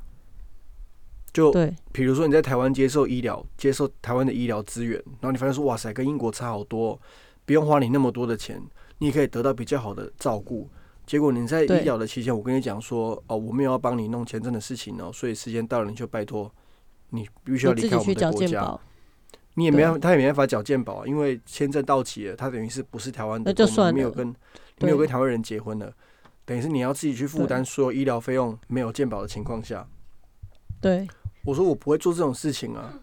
就
对，
比如说你在台湾接受医疗，接受台湾的医疗资源，然后你发现说哇塞，跟英国差好多哦，不用花你那么多的钱，你也可以得到比较好的照顾。结果你在医疗的期间，我跟你讲说哦，我没有要帮你弄签证的事情哦，所以时间到了你就拜托你必须要离开我们的国家。你也没办法，他也没办法缴健保啊，因为签证到期了，他等于是不是台湾的
那就算
你没有跟你没有跟台湾人结婚了，等于是你要自己去负担所有医疗费用，没有健保的情况下，
对，
我说我不会做这种事情啊，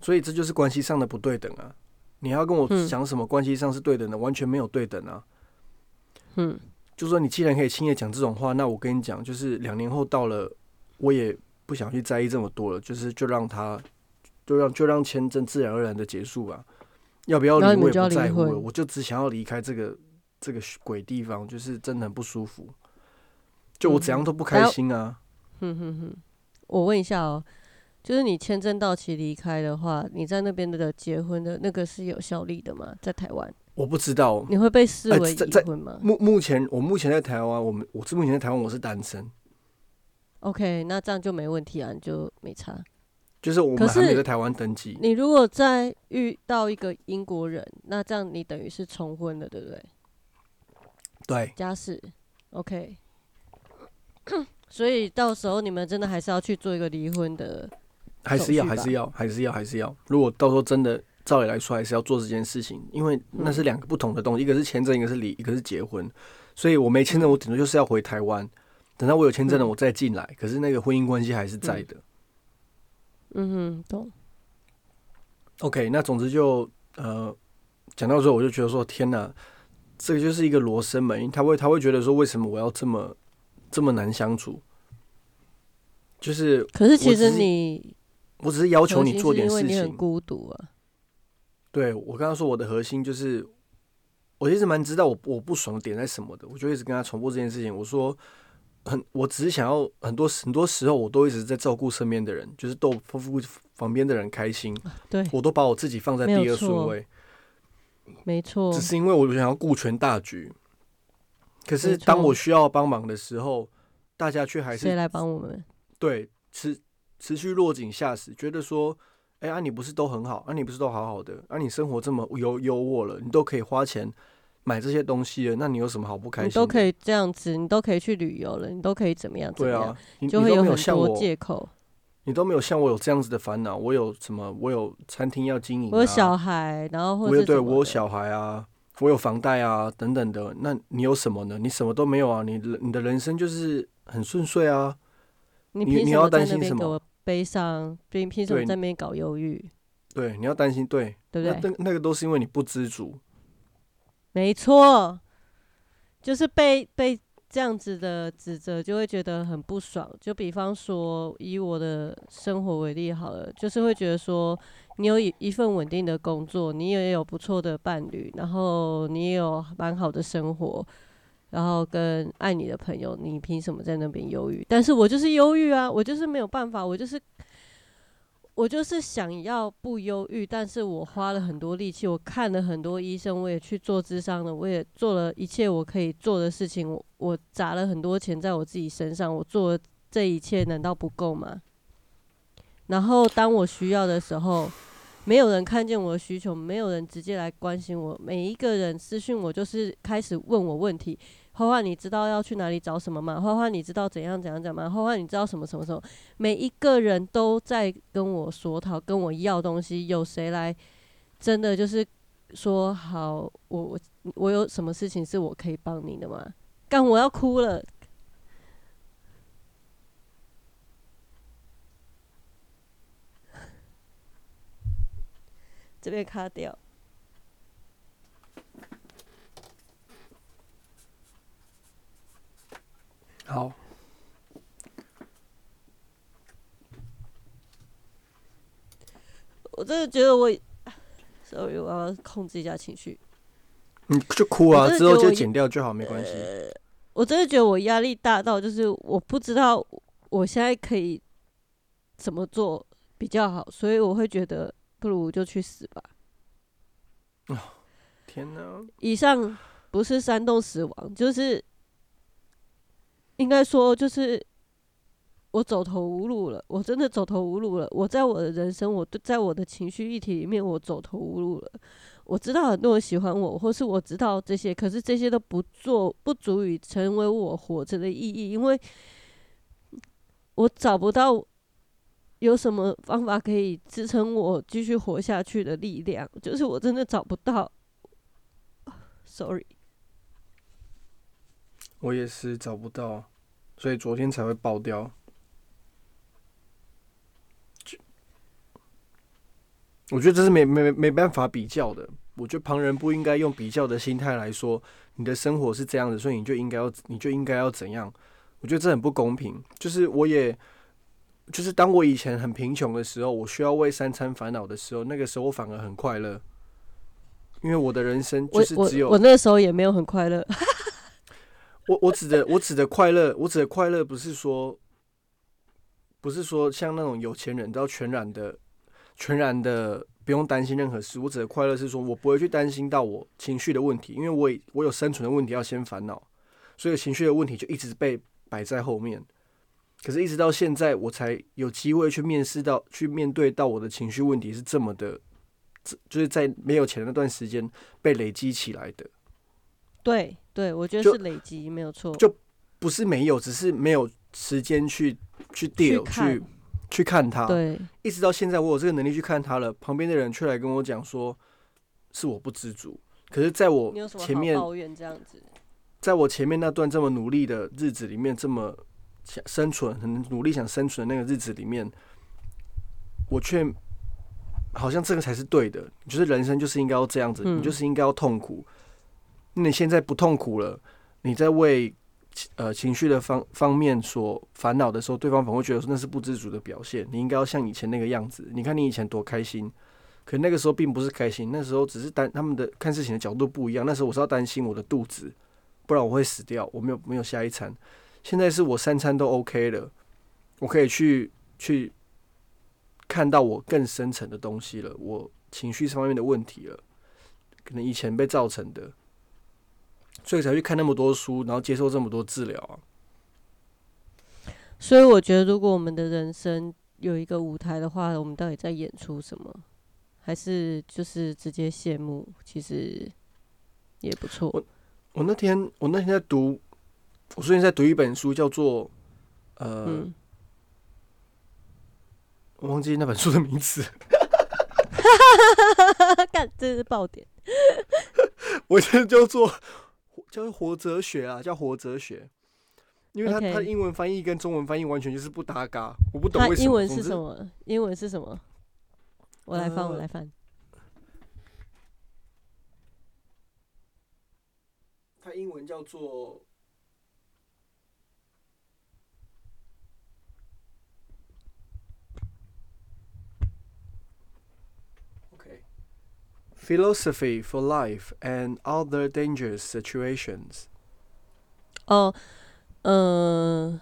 所以这就是关系上的不对等啊。你要跟我
嗯。
讲什么关系上是对等的，完全没有对等啊。
嗯，
就说你既然可以轻易讲这种话，那我跟你讲，就是两年后到了，我也不想去在意这么多了，就是就让他，就让就让签证自然而然的结束吧。要不要离我也不在乎我就只想要离开这个这个鬼地方，就是真的很不舒服。就我怎样都不开心啊。
哼哼哼，我问一下哦，就是你签证到期离开的话，你在那边的结婚的那个是有效力的吗？在台湾，
我不知道，
你会被视为已婚吗
目目前我目前在台湾，我们我是目前在台湾我是单身
，？OK，那这样就没问题啊，你就没差。
就是我们还没有在台湾登记。
你如果再遇到一个英国人，那这样你等于是重婚了，对不对？
对，
家事，OK。所以到时候你们真的还是要去做一个离婚的，
还是要还是要还是要还是要。如果到时候真的照理来说，还是要做这件事情，因为那是两个不同的东西，一个是签证，一个是离，一个是结婚。所以我没签证，我顶多就是要回台湾，等到我有签证了，
嗯
我再进来。可是那个婚姻关系还是在的。
嗯哼，懂。
OK，那总之就呃讲到最后，我就觉得说，天哪，这个就是一个罗生门，他会他会觉得说，为什么我要这么这么难相处？就是
可是其实你
我只是要求你做点事情。
孤独啊。
对我刚刚说我的核心就是，我一直蛮知道我我不爽的点在什么的，我就一直跟他重复这件事情。我说很，我只是想要很多很多时候我都一直在照顾身边的人，就是逗夫妇旁边的人开心，
对，
我都把我自己放在第二顺位。
没错
只，是因为我想要顾全大局。可是当我需要帮忙的时候，大家却还是
谁来帮我们？
对持持续落井下石，觉得说，哎、啊你不是都很好，啊你不是都好好的，啊你生活这么优优渥了，你都可以花钱买这些东西了，那你有什么好不开心？
你都可以这样子，你都可以去旅游了，你都可以怎么样怎么样，
对啊，你你都
就会有很
没像我，
多借口。
你都没有像我有这样子的烦恼。我有什么？我有餐厅要经营、啊，
我有小孩，然后或
我有对
者是什么的
我有小孩啊，我有房贷啊等等的，那你有什么呢？你什么都没有啊，你的你的人生就是很顺遂啊。
你
你你要担心什么
悲伤？凭凭什么在那边搞忧郁？
对，你要担心，对，
对不对？
那那那个都是因为你不知足。
没错，就是被被这样子的指责，就会觉得很不爽。就比方说，以我的生活为例好了，就是会觉得说，你有一一份稳定的工作，你也有不错的伴侣，然后你也有蛮好的生活，然后跟爱你的朋友，你凭什么在那边忧郁？但是我就是忧郁啊，我就是没有办法，我就是。我就是想要不忧郁，但是我花了很多力气，我看了很多医生，我也去做智商了，我也做了一切我可以做的事情，我我砸了很多钱在我自己身上，我做了这一切，难道不够吗？然后当我需要的时候，没有人看见我的需求，没有人直接来关心我，每一个人私讯我就是开始问我问题，花花，你知道要去哪里找什么吗？花花，你知道怎样怎样讲吗？花花，你知道什么什么什么？每一个人都在跟我说讨，跟我要东西。有谁来真的就是说好，我我我有什么事情是我可以帮你的吗？干，我要哭了。这边卡掉。
好，
我真的觉得我，sorry，我要控制一下情绪。
你就哭啊，之后就剪掉就好，没关系。
我真的觉得我压力大到，就是我不知道我现在可以怎么做比较好，所以我会觉得不如就去死吧。
哦，天哪！
以上不是煽动死亡，就是。应该说，就是我走投无路了。我真的走投无路了。我在我的人生，我在我的情绪议题里面，我走投无路了。我知道很多人喜欢我，或是我知道这些，可是这些都不做，不足以成为我活着的意义，因为我找不到有什么方法可以支撑我继续活下去的力量。就是我真的找不到。Sorry。
我也是找不到，所以昨天才会爆掉。我觉得这是没没没办法比较的。我觉得旁人不应该用比较的心态来说你的生活是这样的，所以你就应该要你就应该要怎样？我觉得这很不公平。就是我也就是当我以前很贫穷的时候，我需要为三餐烦恼的时候，那个时候我反而很快乐，因为我的人生就是只有
我那时候也没有很快乐。
我我指的我指的快乐，我指的快乐不是说，不是说像那种有钱人都要全然的、全然的不用担心任何事。我指的快乐是说我不会去担心到我情绪的问题，因为我我有生存的问题要先烦恼，所以情绪的问题就一直被摆在后面。可是，一直到现在，我才有机会去面试到、去面对到我的情绪问题是这么的，就是在没有钱的那段时间被累积起来的。
对对，我觉得是累积没有错，
就不是没有，只是没有时间去去 deal 去去看他。
对，
一直到现在，我有这个能力去看他了，旁边的人却来跟我讲说，是我不知足。可是，在我前面
抱怨这样子，
在我前面那段这么努力的日子里面，这么想生存、很努力想生存的那个日子里面，我却好像这个才是对的。就是人生就是应该要这样子，你就是应该要痛苦。那你现在不痛苦了，你在为呃情绪的方方面所烦恼的时候，对方反而会觉得说那是不知足的表现。你应该要像以前那个样子。你看你以前多开心，可那个时候并不是开心，那时候只是担他们的看事情的角度不一样。那时候我是要担心我的肚子，不然我会死掉，我没有没有下一餐。现在是我三餐都 OK 了，我可以去去看到我更深层的东西了，我情绪方面的问题了，可能以前被造成的。所以才去看那么多书，然后接受这么多治疗啊。
所以我觉得，如果我们的人生有一个舞台的话，我们到底在演出什么？还是就是直接谢幕？其实也不错。
我我那天我那天在读，我最近在读一本书，叫做呃，我忘记那本书的名字。
干，这是爆点。
我现在叫做。叫活哲学啊，叫活哲学，因为他他的英文翻译跟中文翻译完全就是不搭嘎，我不懂为什么。
英文是什么？英文是什么？我来翻，我来翻。
他英文叫做。Philosophy for life and other dangerous situations。
哦，嗯，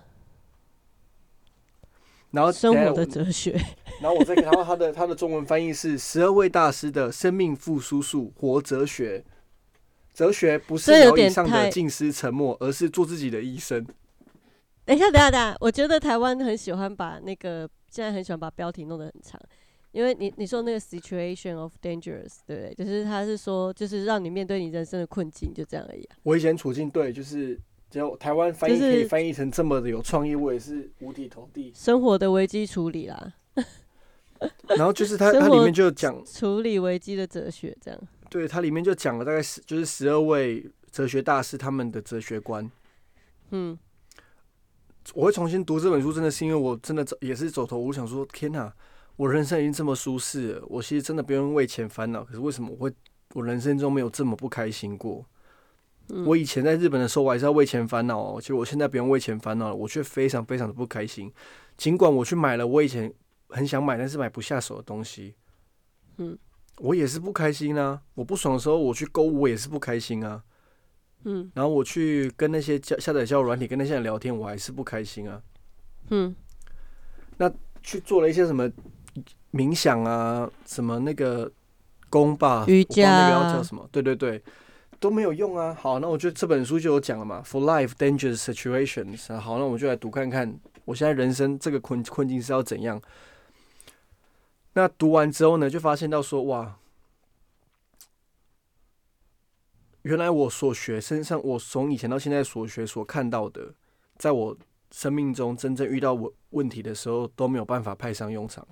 然后
生活的哲学。
然后我再看到他的他的中文翻译是十二位大师的生命复苏术活哲学。哲学不是聊以上的静思沉默，而是做自己的医生。
等一下，等一下，等一下，我觉得台湾很喜欢把那个现在很喜欢把标题弄得很长。因为你你说那个 situation of dangerous，对不对？就是他是说，就是让你面对你人生的困境，就这样而已、啊。
我以前处境对，就是只要台湾翻译可以翻译成这么的有创意，我也是五体投地。
生活的危机处理啦，
然后就是它它里面就讲，
处理危机的哲学，这样。
对，它里面就讲了大概十就是十二位哲学大师他们的哲学观。
嗯，
我会重新读这本书，真的是因为我真的走也是走投无路，想说天哪，我人生已经这么舒适了，我其实真的不用为钱烦恼。可是为什么我会我人生中没有这么不开心过？
嗯
我以前在日本的时候，我还是要为钱烦恼哦。其实我现在不用为钱烦恼了，我却非常非常的不开心。尽管我去买了我以前很想买但是买不下手的东西，
嗯，
我也是不开心啊。我不爽的时候，我去购物，我也是不开心啊。
嗯
然后我去跟那些下下载交友软体，跟那些人聊天，我还是不开心啊。
嗯那
去做了一些什么冥想啊，什么那个功吧，
瑜
我不知道那个要叫什么？对对对，都没有用啊。好，那我觉得这本书就有讲了嘛，For life dangerous situations。好，那我就来读看看，我现在人生这个困困境是要怎样。那读完之后呢，就发现到说，哇，原来我所学身上，我从以前到现在所学所看到的，在我生命中真正遇到问问题的时候，都没有办法派上用场。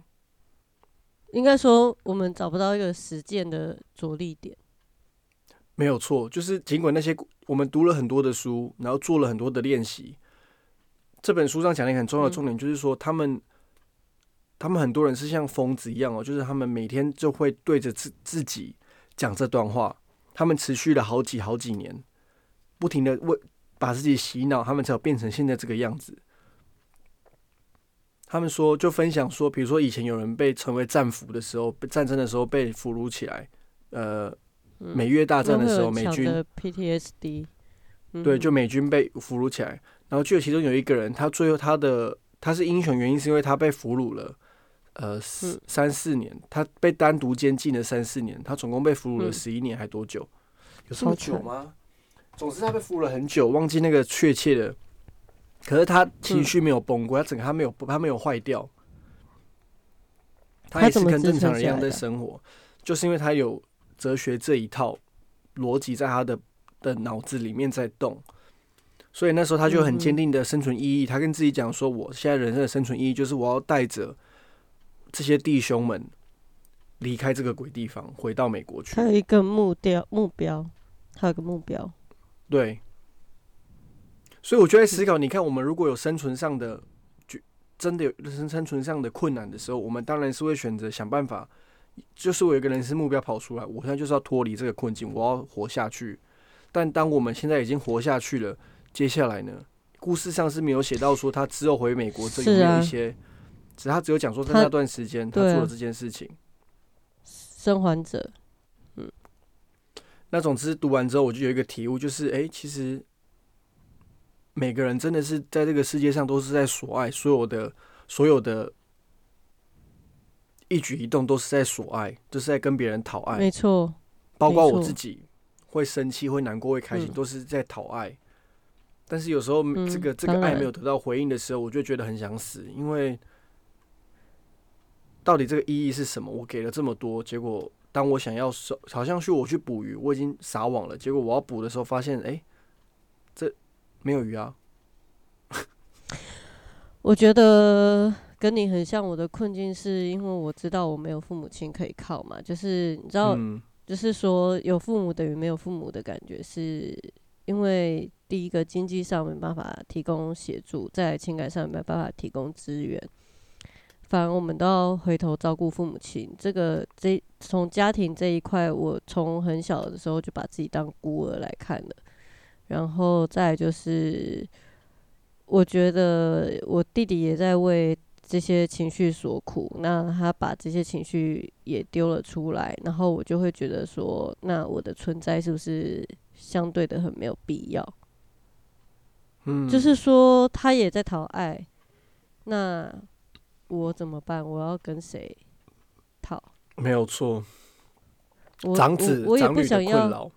应该说我们找不到一个实践的着力点。
没有错，就是尽管那些我们读了很多的书，然后做了很多的练习，这本书上讲了一个很重要的重点，就是说他们，他们很多人是像疯子一样哦，就是他们每天就会对着自自己讲这段话，他们持续了好几好几年，不停的为把自己洗脑，他们才有变成现在这个样子。他们说，就分享说，比如说以前有人被称为战俘的时候，被战争的时候被俘虏起来，呃，
嗯
美越大战的时候，美军
的 PTSD，嗯
对，就美军被俘虏起来，然后就有其中有一个人，他最后他的他是英雄，原因是因为他被俘虏了，呃，四
嗯
三四年，他被单独监禁了三四年，他总共被俘虏了
嗯
十一年还多久？有这么久吗？总之他被俘虏了很久，忘记那个确切的，可是他情绪没有崩溃，他整个他没有他没有坏掉，他
他
也是跟正常人一样在生活，就是因为他有哲学这一套逻辑在他的的脑子里面在动，所以那时候他就很坚定的生存意义。他跟自己讲说：“我现在人生的生存意义就是我要带着这些弟兄们离开这个鬼地方，回到美国去
他。有一个目标目标，他有个目标。”
对，所以我就在思考，你看，我们如果有生存上的，就真的有生生存上的困难的时候，我们当然是会选择想办法，就是我有一个人生目标跑出来，我现在就是要脱离这个困境，我要活下去。但当我们现在已经活下去了，接下来呢？故事上是没有写到说他之后回美国这有没
是啊
有一些，只他只有讲说在
他
那段时间他做了这件事情。
生还者，嗯
那总之读完之后，我就有一个体悟，就是哎、诶其实每个人真的是在这个世界上都是在索爱，所有的所有的一举一动都是在索爱，就是在跟别人讨爱
没，错，
包括我自己会生气、会难过、会开心，
嗯
都是在讨爱。但是有时候
嗯
这个、这个爱没有得到回应的时候，我就觉得很想死，因为到底这个意义是什么？我给了这么多，结果当我想要收，好像去我去捕鱼，我已经撒网了，结果我要捕的时候发现，哎、这没有鱼啊。
我觉得跟你很像。我的困境是因为我知道我没有父母亲可以靠嘛，就是你知道，
嗯
就是说有父母等于没有父母的感觉，是因为第一个经济上没办法提供协助，在情感上没办法提供资源，反而我们都要回头照顾父母亲。这个这从家庭这一块，我从很小的时候就把自己当孤儿来看了，然后再就是，我觉得我弟弟也在为这些情绪所苦，那他把这些情绪也丢了出来，然后我就会觉得说，那我的存在是不是相对的很没有必要？
嗯，
就是说他也在讨爱，那我怎么办？我要跟谁讨？
没有错，
我
长子
我我也
长女的
不想要，
困扰，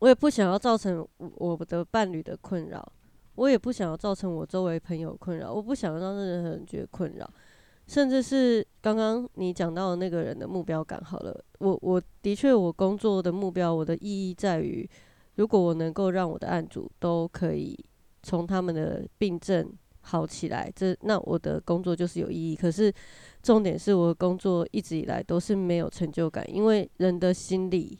我也不想要造成我的伴侣的困扰，我也不想要造成我周围朋友困扰，我不想让任何人觉得困扰，甚至是刚刚你讲到的那个人的目标感好了，我我的确我工作的目标，我的意义在于，如果我能够让我的案主都可以从他们的病症好起来，这那我的工作就是有意义。可是重点是我的工作一直以来都是没有成就感，因为人的心理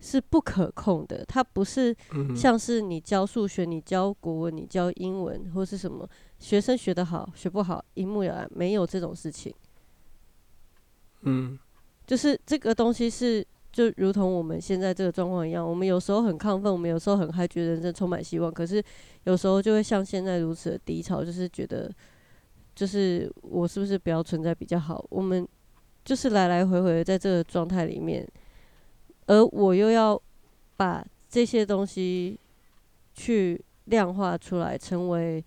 是不可控的，它不是像是你教数学、你教国文、你教英文或是什么，学生学得好学不好一目了然，没有这种事情。
嗯，
就是这个东西是就如同我们现在这个状况一样，我们有时候很亢奋，我们有时候很嗨，觉得人生充满希望，可是有时候就会像现在如此的低潮，就是觉得就是我是不是不要存在比较好？我们就是来来回回在这个状态里面，而我又要把这些东西去量化出来，成为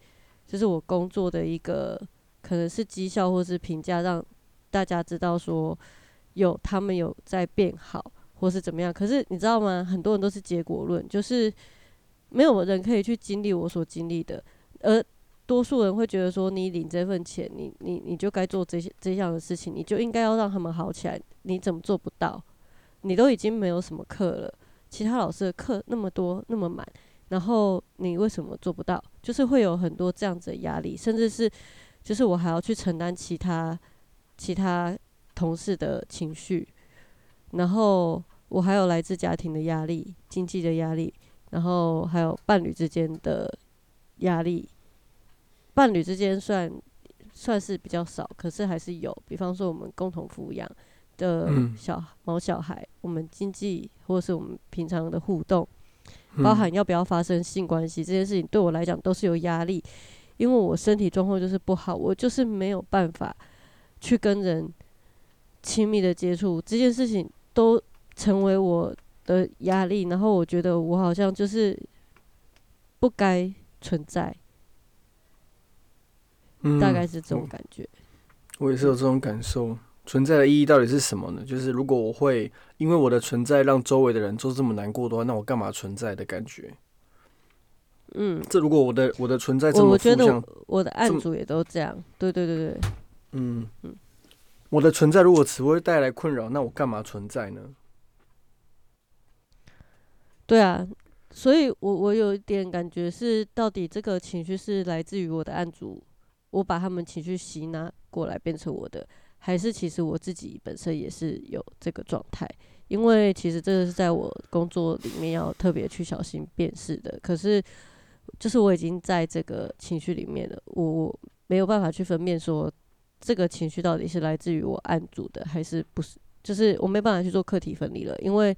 就是我工作的一个可能是绩效或是评价，让。大家知道说有他们有在变好，或是怎么样？可是你知道吗？很多人都是结果论，就是没有人可以去经历我所经历的，而多数人会觉得说，你领这份钱，你你你就该做这些这样的事情，你就应该要让他们好起来。你怎么做不到？你都已经没有什么课了，其他老师的课那么多那么满，然后你为什么做不到？就是会有很多这样子的压力，甚至是就是我还要去承担其他。其他同事的情绪，然后我还有来自家庭的压力、经济的压力，然后还有伴侣之间的压力。伴侣之间算算是比较少，可是还是有。比方说，我们共同抚养的小毛小孩，我们经济或者是我们平常的互动，包含要不要发生性关系这件事情，对我来讲都是有压力，因为我身体状况就是不好，我就是没有办法。去跟人亲密的接触这件事情都成为我的压力，然后我觉得我好像就是不该存在，大概是这种感觉。
我也是有这种感受，存在的意义到底是什么呢？就是如果我会因为我的存在让周围的人都这么难过的话，那我干嘛存在的感觉？
嗯，
这如果我的我的存在这么
我觉得我的案主也都这样，对对对对。
嗯嗯，我的存在如果只会带来困扰，那我干嘛存在呢？
对啊，所以我我有一点感觉是，到底这个情绪是来自于我的案主，我把他们情绪吸纳过来变成我的，还是其实我自己本身也是有这个状态？因为其实这个是在我工作里面要特别去小心辨识的。可是，就是我已经在这个情绪里面了，我我没有办法去分辨说。这个情绪到底是来自于我案主的，还是不是？就是我没办法去做课题分离了，因为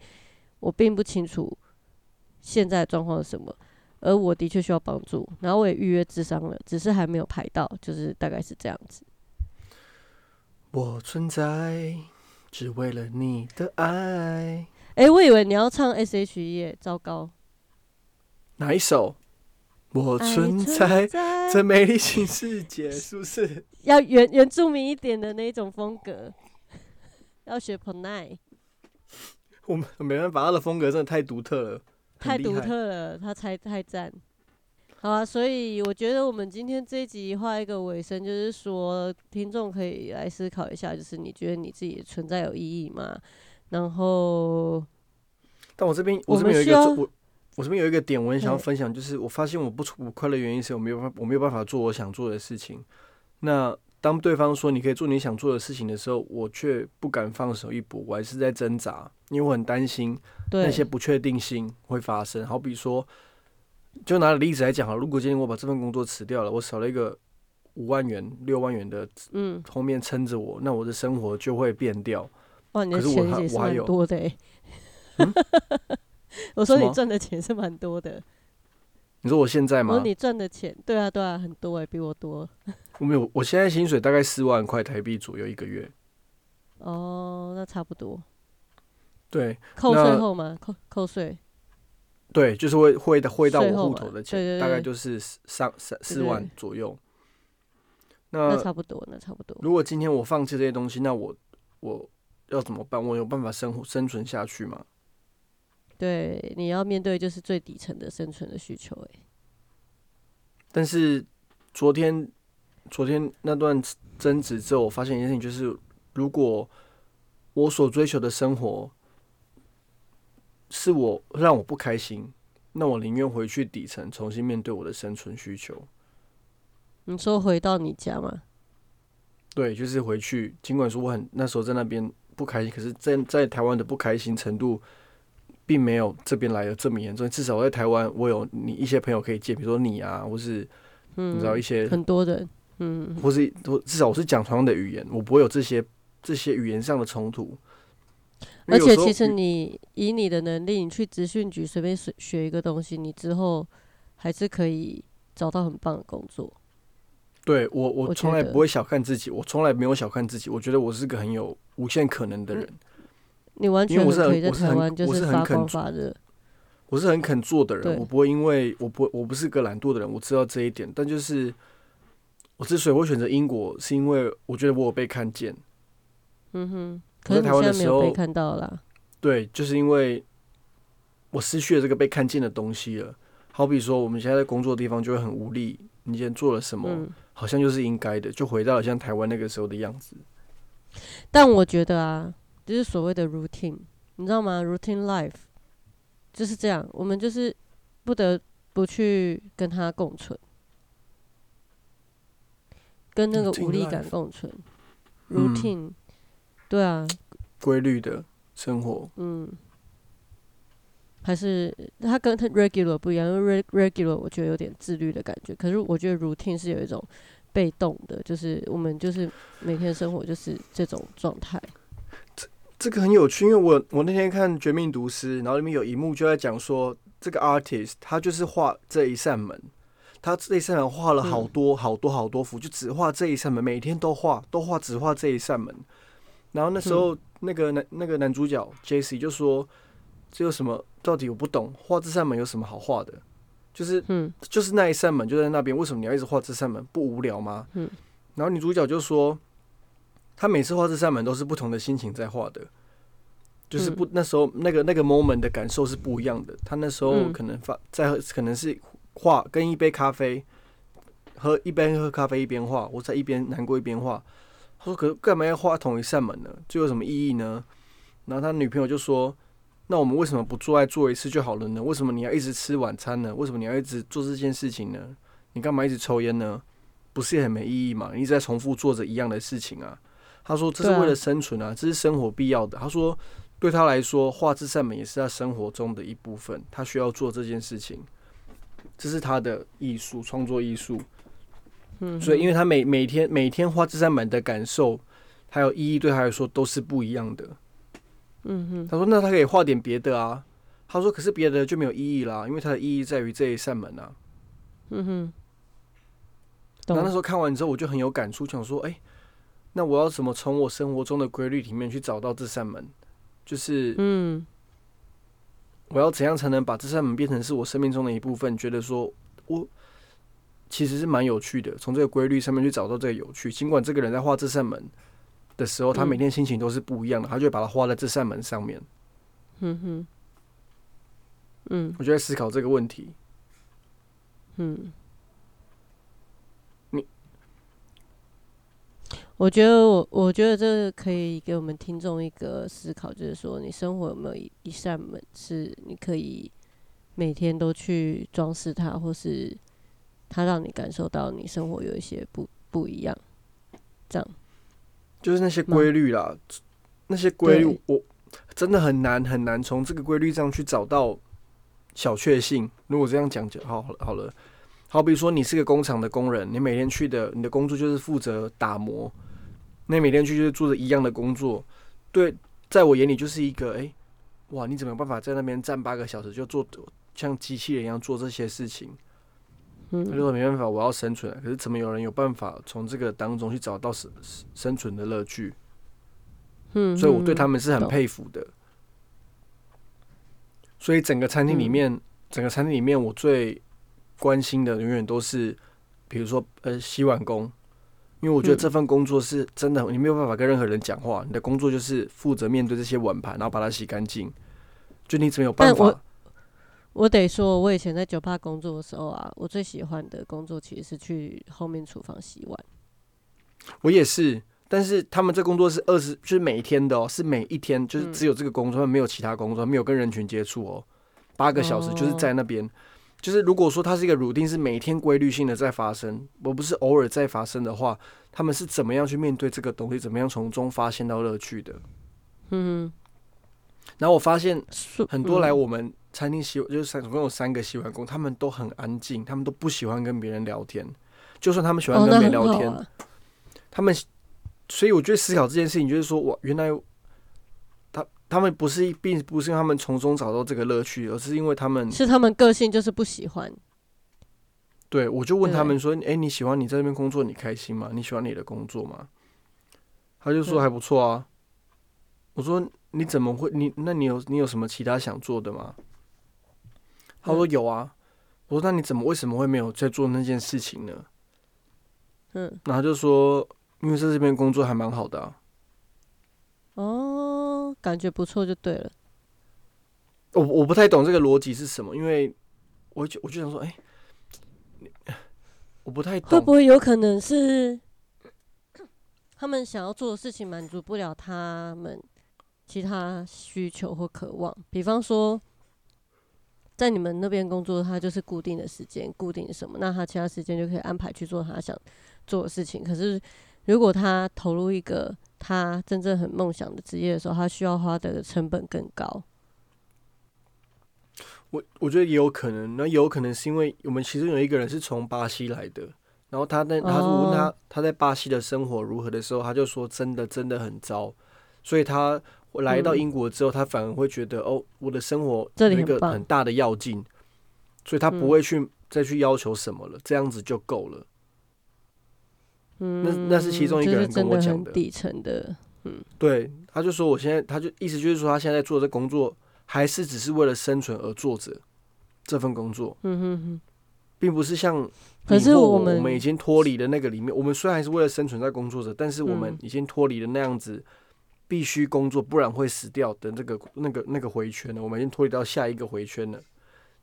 我并不清楚现在状况是什么，而我的确需要帮助，然后我也预约智商了，只是还没有排到，就是大概是这样子。
我存在只为了你的爱。
哎，我以为你要唱 S.H.E，糟糕，
哪一首？我存在这美丽新世界，是不是
要原原住民一点的那种风格？要学 p o n a
我们没办法，他的风格真的太独特了，
太独特了，他才太赞。好啊，所以我觉得我们今天这一集画一个尾声，就是说听众可以来思考一下，就是你觉得你自己存在有意义吗？然后，
但我这边我这边有一个我这边有一个点，我很想要分享，就是我发现我不不快乐原因是我没有办我没有办法做我想做的事情。那当对方说你可以做你想做的事情的时候，我却不敢放手一搏，我还是在挣扎，因为我很担心那些不确定性会发生。好比说，就拿例子来讲哈，如果今天我把这份工作辞掉了，我少了一个五万元、六万元的嗯后面撑着我，那我的生活就会变掉。
哇，你的钱也是蛮多的哎。我说你赚的钱是蛮多的。
你说我现在吗？
我说你赚的钱，对啊，对啊，很多哎，比我多。
我没有，我现在薪水大概四万块台币左右一个月。
哦，那差不多。
对，
扣税后吗？扣扣税。
对，就是会会的汇到我户头的钱，大概就是三三四万左右。
那差不多，那差不多。
如果今天我放弃这些东西，那我我要怎么办？我有办法生活生存下去吗？
对，你要面对就是最底层的生存的需求，哎。
但是昨天，昨天那段争执之后，我发现一件事情，就是如果我所追求的生活是我让我不开心，那我宁愿回去底层重新面对我的生存需求。
你说回到你家吗？
对，就是回去。尽管说我很那时候在那边不开心，可是在在台湾的不开心程度，并没有这边来的这么严重。至少我在台湾，我有你一些朋友可以借，比如说你啊，或是你知道一些
很多人，嗯，
或是或至少我是讲同样的语言，我不会有这些这些语言上的冲突。
而且其实你以你的能力，你去职训局随便学学一个东西，你之后还是可以找到很棒的工作。
对我，我从来不会小看自己，我从来没有小看自己。我觉得我是个很有无限可能的人，
你完
因为我是
可以在
我是很
台湾就
我是很
发光
肯
发热。
我是很肯做的人。我不会因为我不我不是个懒惰的人，我知道这一点。但就是我之所以会选择英国，是因为我觉得我有被看见。
嗯哼，可是你
台湾的时
现在没有被看到啦。
对，就是因为我失去了这个被看见的东西了。好比说，我们现在在工作的地方就会很无力，你今天做了什么，
嗯，
好像就是应该的，就回到了像台湾那个时候的样子。
但我觉得啊，就是所谓的 routine，你知道吗？routine life 就是这样，我们就是不得不去跟它共存，跟那个无力感共存。
嗯
routine，、对啊，
规律的生活，
嗯，还是它跟它 regular 不一样，因为 reg- regular 我觉得有点自律的感觉，可是我觉得 routine 是有一种被动的，就是我们就是每天生活就是这种状态。
这这个很有趣，因为我我那天看《绝命毒师》，然后里面有一幕就在讲说，这个 artist 他就是画这一扇门，他这一扇门画了好多、好多好多幅，就只画这一扇门，每天都画，都画只画这一扇门。然后那时候、那个男那个男主角 J C 就说，这有什么？到底我不懂，画这扇门有什么好画的？就是
嗯
就是那一扇门就在那边，为什么你要一直画这扇门？不无聊吗？
嗯。
然后女主角就说，她每次画这扇门都是不同的心情在画的，就是不、那时候那个那个 moment 的感受是不一样的。她那时候
嗯
可能发在可能是画跟一杯咖啡，喝一边喝咖啡一边画，我在一边难过一边画。他说：“可干嘛要画同一扇门呢？这有什么意义呢？”然后他女朋友就说：“那我们为什么不做爱做一次就好了呢？为什么你要一直吃晚餐呢？为什么你要一直做这件事情呢？你干嘛一直抽烟呢？不是也很没意义嘛？你一直在重复做着一样的事情啊。”他说：“这是为了生存啊，这是生活必要的。”他说：“对他来说，画这扇门也是他生活中的一部分，他需要做这件事情，这是他的艺术创作艺术。”
嗯，
所以，因为他每每天每天画这扇门的感受，还有意义，对他来说都是不一样的。
嗯哼，
他说：“那他可以画点别的啊。”他说：“可是别的就没有意义啦，因为它的意义在于这一扇门啊。
嗯哼，”
然后那时，候看完之后，我就很有感触，想说：“哎、那我要怎么从我生活中的规律里面去找到这扇门？就是
嗯
我要怎样才能把这扇门变成是我生命中的一部分？觉得说我其实是蛮有趣的，从这个规律上面去找到这个有趣。尽管这个人在画这扇门的时候，他
嗯
每天心情都是不一样的，他就会把它画在这扇门上面。
嗯哼，嗯
我就在思考这个问题。
嗯，
你，
我觉得我我觉得这个可以给我们听众一个思考，就是说你生活有没有一一扇门是你可以每天都去装饰它，或是它让你感受到你生活有一些不不一样，这样。
就是那些规律啦，那些规律，我真的很难很难从这个规律上去找到小确幸。如果这样讲就好好了，好比说你是个工厂的工人，你每天去的你的工作就是负责打磨，那你每天去就是做着一样的工作，对，在我眼里就是一个哎、诶哇，你怎么有办法在那边站八个小时就做像机器人一样做这些事情？他就
嗯
说没办法，我要生存啊。可是怎么有人有办法从这个当中去找到生生存的乐趣？
嗯，
所以我对他
们
们是很佩服的。所以整个餐厅里面，整个餐厅里面，我最关心的永远都是，比如说呃洗碗工，因为我觉得
嗯
这份工作是真的，你没有办法跟任何人讲话，你的工作就是负责面对这些碗盘，然后把它洗干净。就你怎么有办法？
我得说，我以前在酒吧工作的时候啊，我最喜欢的工作其实是去后面厨房洗碗。
我也是，但是他们这工作是二十，就是每一天的哦，是每一天，就是只有这个工作，没有其他工作，没有跟人群接触哦，八个小时就是在那边。就是如果说它是一个 routine，是每天规律性的在发生，而不是偶尔在发生的话，他们是怎么样去面对这个东西，怎么样从中发现到乐趣的？嗯。然后我发现很多来我们餐厅洗，就是三总共有三个洗碗工，他们都很安静，他们都不喜欢跟别人聊天。就算他们喜欢跟别人聊天，他们。所以我觉得思考这件事情，就是说，我原来他他们不是并不是他们从中找到这个乐趣，而是因为他们
是他们个性就是不喜欢。
对，我就问他们说：“哎，你喜欢你在那边工作，你开心吗？你喜欢你的工作吗？”他就说：“还不错啊。”我说：“你怎么会？你那你有你有什么其他想做的吗？”他说：“有啊。”我说：“那你怎么为什么会没有在做那件事情呢？”嗯，然后就说。因为在这边工作还蛮好的啊，
哦，感觉不错就对了。
我我不太懂这个逻辑是什么，因为我就我就想说，哎，我不太懂，
会不会有可能是他们想要做的事情满足不了他们其他需求或渴望？比方说，在你们那边工作，他就是固定的时间，固定什么，那他其他时间就可以安排去做他想做的事情。可是。如果他投入一个他真正很梦想的职业的时候，他需要花的成本更高。
我我觉得也有可能，那有可能是因为我们其中有一个人是从巴西来的，然后他在他我问他他在巴西的生活如何的时候，他就说真的真的很糟，所以他来到英国之后，他反而会觉得哦，我的生活有一个很大的要劲，所以他不会去再去要求什么了，这样子就够了。嗯那那是其中一个人跟我讲
的，底层的，嗯，
对，他就说我现在，他就意思就是说，他现在做的工作还是只是为了生存而做着这份工作，嗯哼哼，并不是像，
可是我
们我们已经脱离了那个里面，我们虽然还是为了生存在工作着，但是我们已经脱离了那样子必须工作不然会死掉的这个那个那个回圈了，我们已经脱离到下一个回圈了。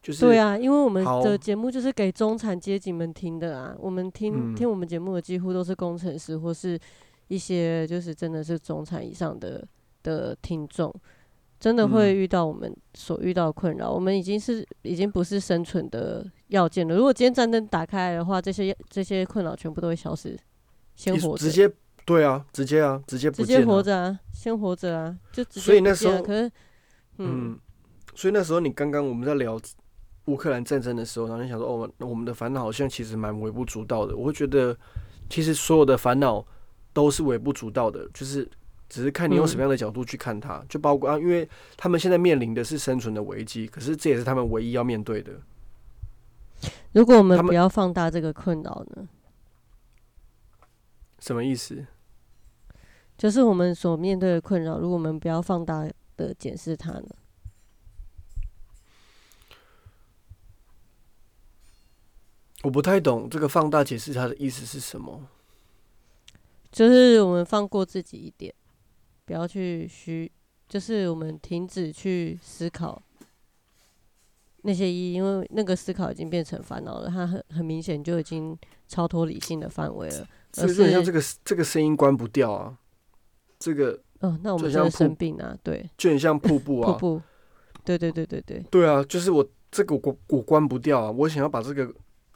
就是
对啊，因为我们的节目就是给中产阶级们听的啊。我们听听我们节目的几乎都是工程师或是一些就是真的是中产以上的的听众，真的会遇到我们所遇到的困扰。我们已经是已经不是生存的要件了。如果今天战争打开来的话，这些这些困扰全部都会消失，先活着。
直接对啊，直接啊，直接
直接活着啊，先活着啊，就直接。
所以那时候，
可是嗯，
所以那时候你刚刚我们在聊。乌克兰战争的时候，然后你想说，哦，我们的烦恼好像其实蛮微不足道的。我会觉得，其实所有的烦恼都是微不足道的，就是只是看你用什么样的角度去看它。就包括啊，因为他们现在面临的是生存的危机，可是这也是他们唯一要面对的。
如果我们不要放大这个困扰呢？
什么意思？
就是我们所面对的困扰，如果我们不要放大的检视它呢？
我不太懂这个放大解释它的意思是什么，
就是我们放过自己一点，不要去虚，就是我们停止去思考那些意义，因为那个思考已经变成烦恼了，它很很明显就已经超脱理性的范围了。而是
像这个这个声音关不掉啊，这个
哦，那我们就生病啊，对，
就很像瀑布
啊，瀑布，对对对对对，
对啊，就是我这个我我关不掉啊，我想要把这个。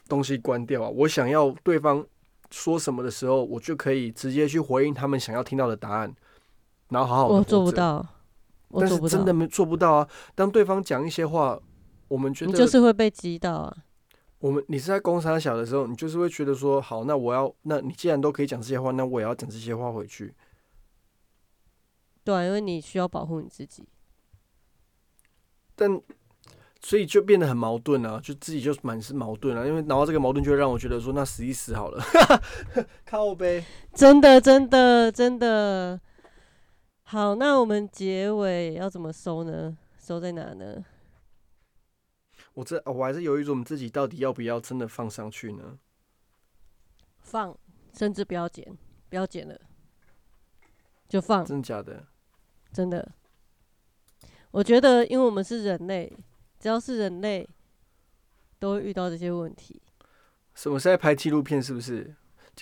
东西关掉啊！我想要对方说什么的时候，我就可以直接去回应他们想要听到的答案，然后好好的。
我做不到，
但是真的没做不到啊！当对方讲一些话，我们觉得
你就是会被击到啊。
我们你是在攻杀小的时候，你就是会觉得说，好，那我要，那你既然都可以讲这些话，那我也要讲这些话回去。
对，因为你需要保护你自己。
但。所以就变得很矛盾啊，就自己就满是矛盾啊，因为然后这个矛盾就会让我觉得说，那死一死好了，靠呗。
真的，真的，真的。好，那我们结尾要怎么收呢？收在哪呢？
我这我还是犹豫着，我们自己到底要不要真的放上去呢？
放，甚至不要剪，不要剪了，就放。
真的假的？
真的。我觉得，因为我们是人类。只要是人类，都会遇到这些问题。
什么是在拍纪录片？是不是？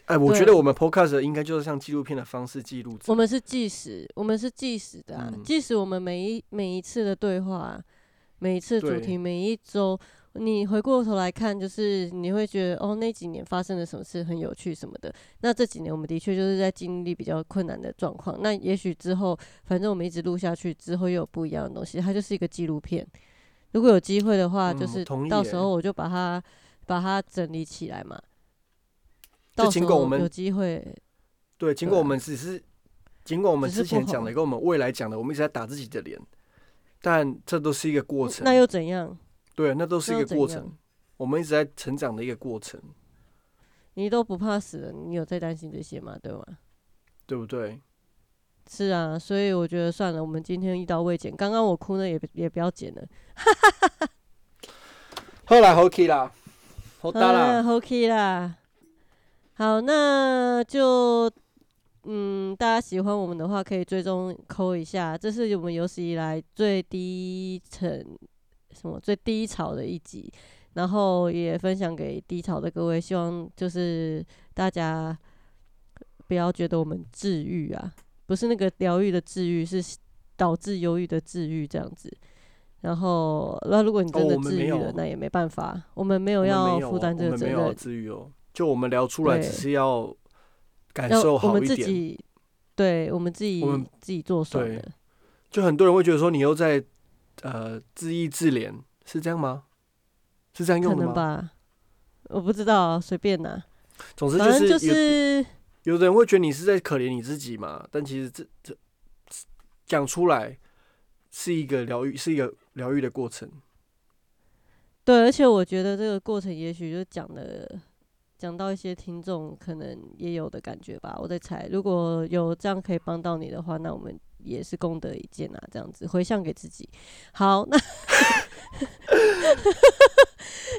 哎，我觉得我们 podcast 应该就是像纪录片的方式记录
我。们是计时，我们是计时的、啊，
嗯
计时我们每一每一次的对话啊、每一次主题，每一周，你回过头来看，就是你会觉得哦，那几年发生了什么事很有趣什么的。那这几年我们的确就是在经历比较困难的状况。那也许之后，反正我们一直录下去，之后又有不一样的东西，它就是一个纪录片。如果有机会的话，
嗯
就是到时候我就把它把它整理起来嘛。
就
到时候
尽管我们
有机会，
对，尽管我们只是，尽管我们之前讲的
红
跟我们未来讲的，我们一直在打自己的脸，但这都是一个过程
那。又怎样？
对，那都是一个过程。我们一直在成长的一个过程，
你都不怕死了，你有在担心这些吗？对吗？
对不对？
是啊，所以我觉得算了，我们今天一刀未剪。刚刚我哭呢，也也不要剪了。
后来 OK 啦，好大
啊
啦
，，OK 啦。好，那就嗯，大家喜欢我们的话，可以追踪扣一下。这是我们有史以来最低层什么最低潮的一集，然后也分享给低潮的各位，希望就是大家不要觉得我们治愈啊，不是那个疗愈的治愈，是导致忧郁的治愈这样子。然后，那如果你真
哦
的治愈了，那也没办法，我们没有要负担
哦
这个责任
我们没有。治愈哦，就我们聊出来只是要感受好一点。
自己，对我们自己
我们
自己做算
对
的。
就很多人会觉得说你又在呃自意自怜，是这样吗？是这样用的吗？
吧，我不知道，随便拿。
总之
反正就
是有
是
有的人会觉得你是在可怜你自己嘛，但其实这这讲出来是一个疗愈，是一个疗愈的过程。
对，而且我觉得这个过程也许就讲的讲到一些听众可能也有的感觉吧。我在猜，如果有这样可以帮到你的话，那我们也是功德一件啊，这样子回向给自己。好，那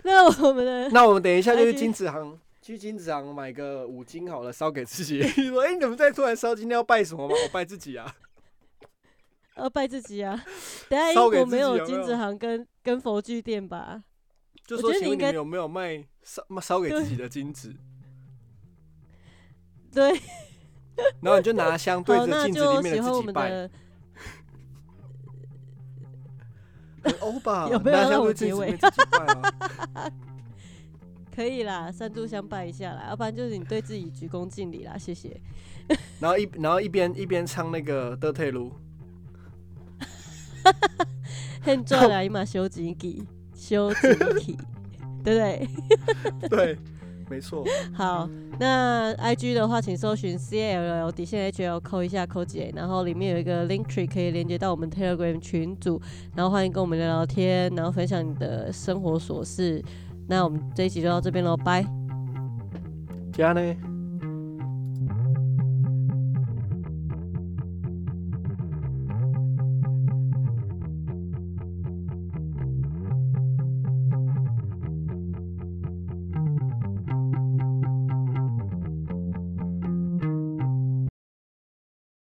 那我们的
那我们等一下就去金子行，去金子行买个五金好了，烧给自己。你 说，哎、你怎么在突然烧？今天要拜什么吗？我 拜自己啊。
呃拜自己啊！等下英国没
有
金子行跟跟佛具店吧？
就说，请问你们有没有卖烧烧给自己的金子？
对，
然后你就拿香对着镜子里面的自己拜，欧吧？
有没有让我结尾？可以啦，三炷香拜一下啦，要不然就是你对自己鞠躬尽礼啦，谢谢。
然后一然后一边一边唱那个德泰卢，
很赚啦，嘛修几几，修几几，对不对？
对，没错。
好，那 I G 的话，请搜寻 C L L 底线 H L 扣一下扣几，然后里面有一个 link tree 可以连接到我们 Telegram 群组，然后欢迎跟我们聊聊天，然后分享你的生活琐事。那我们这一集就到这边喽，拜。
加呢？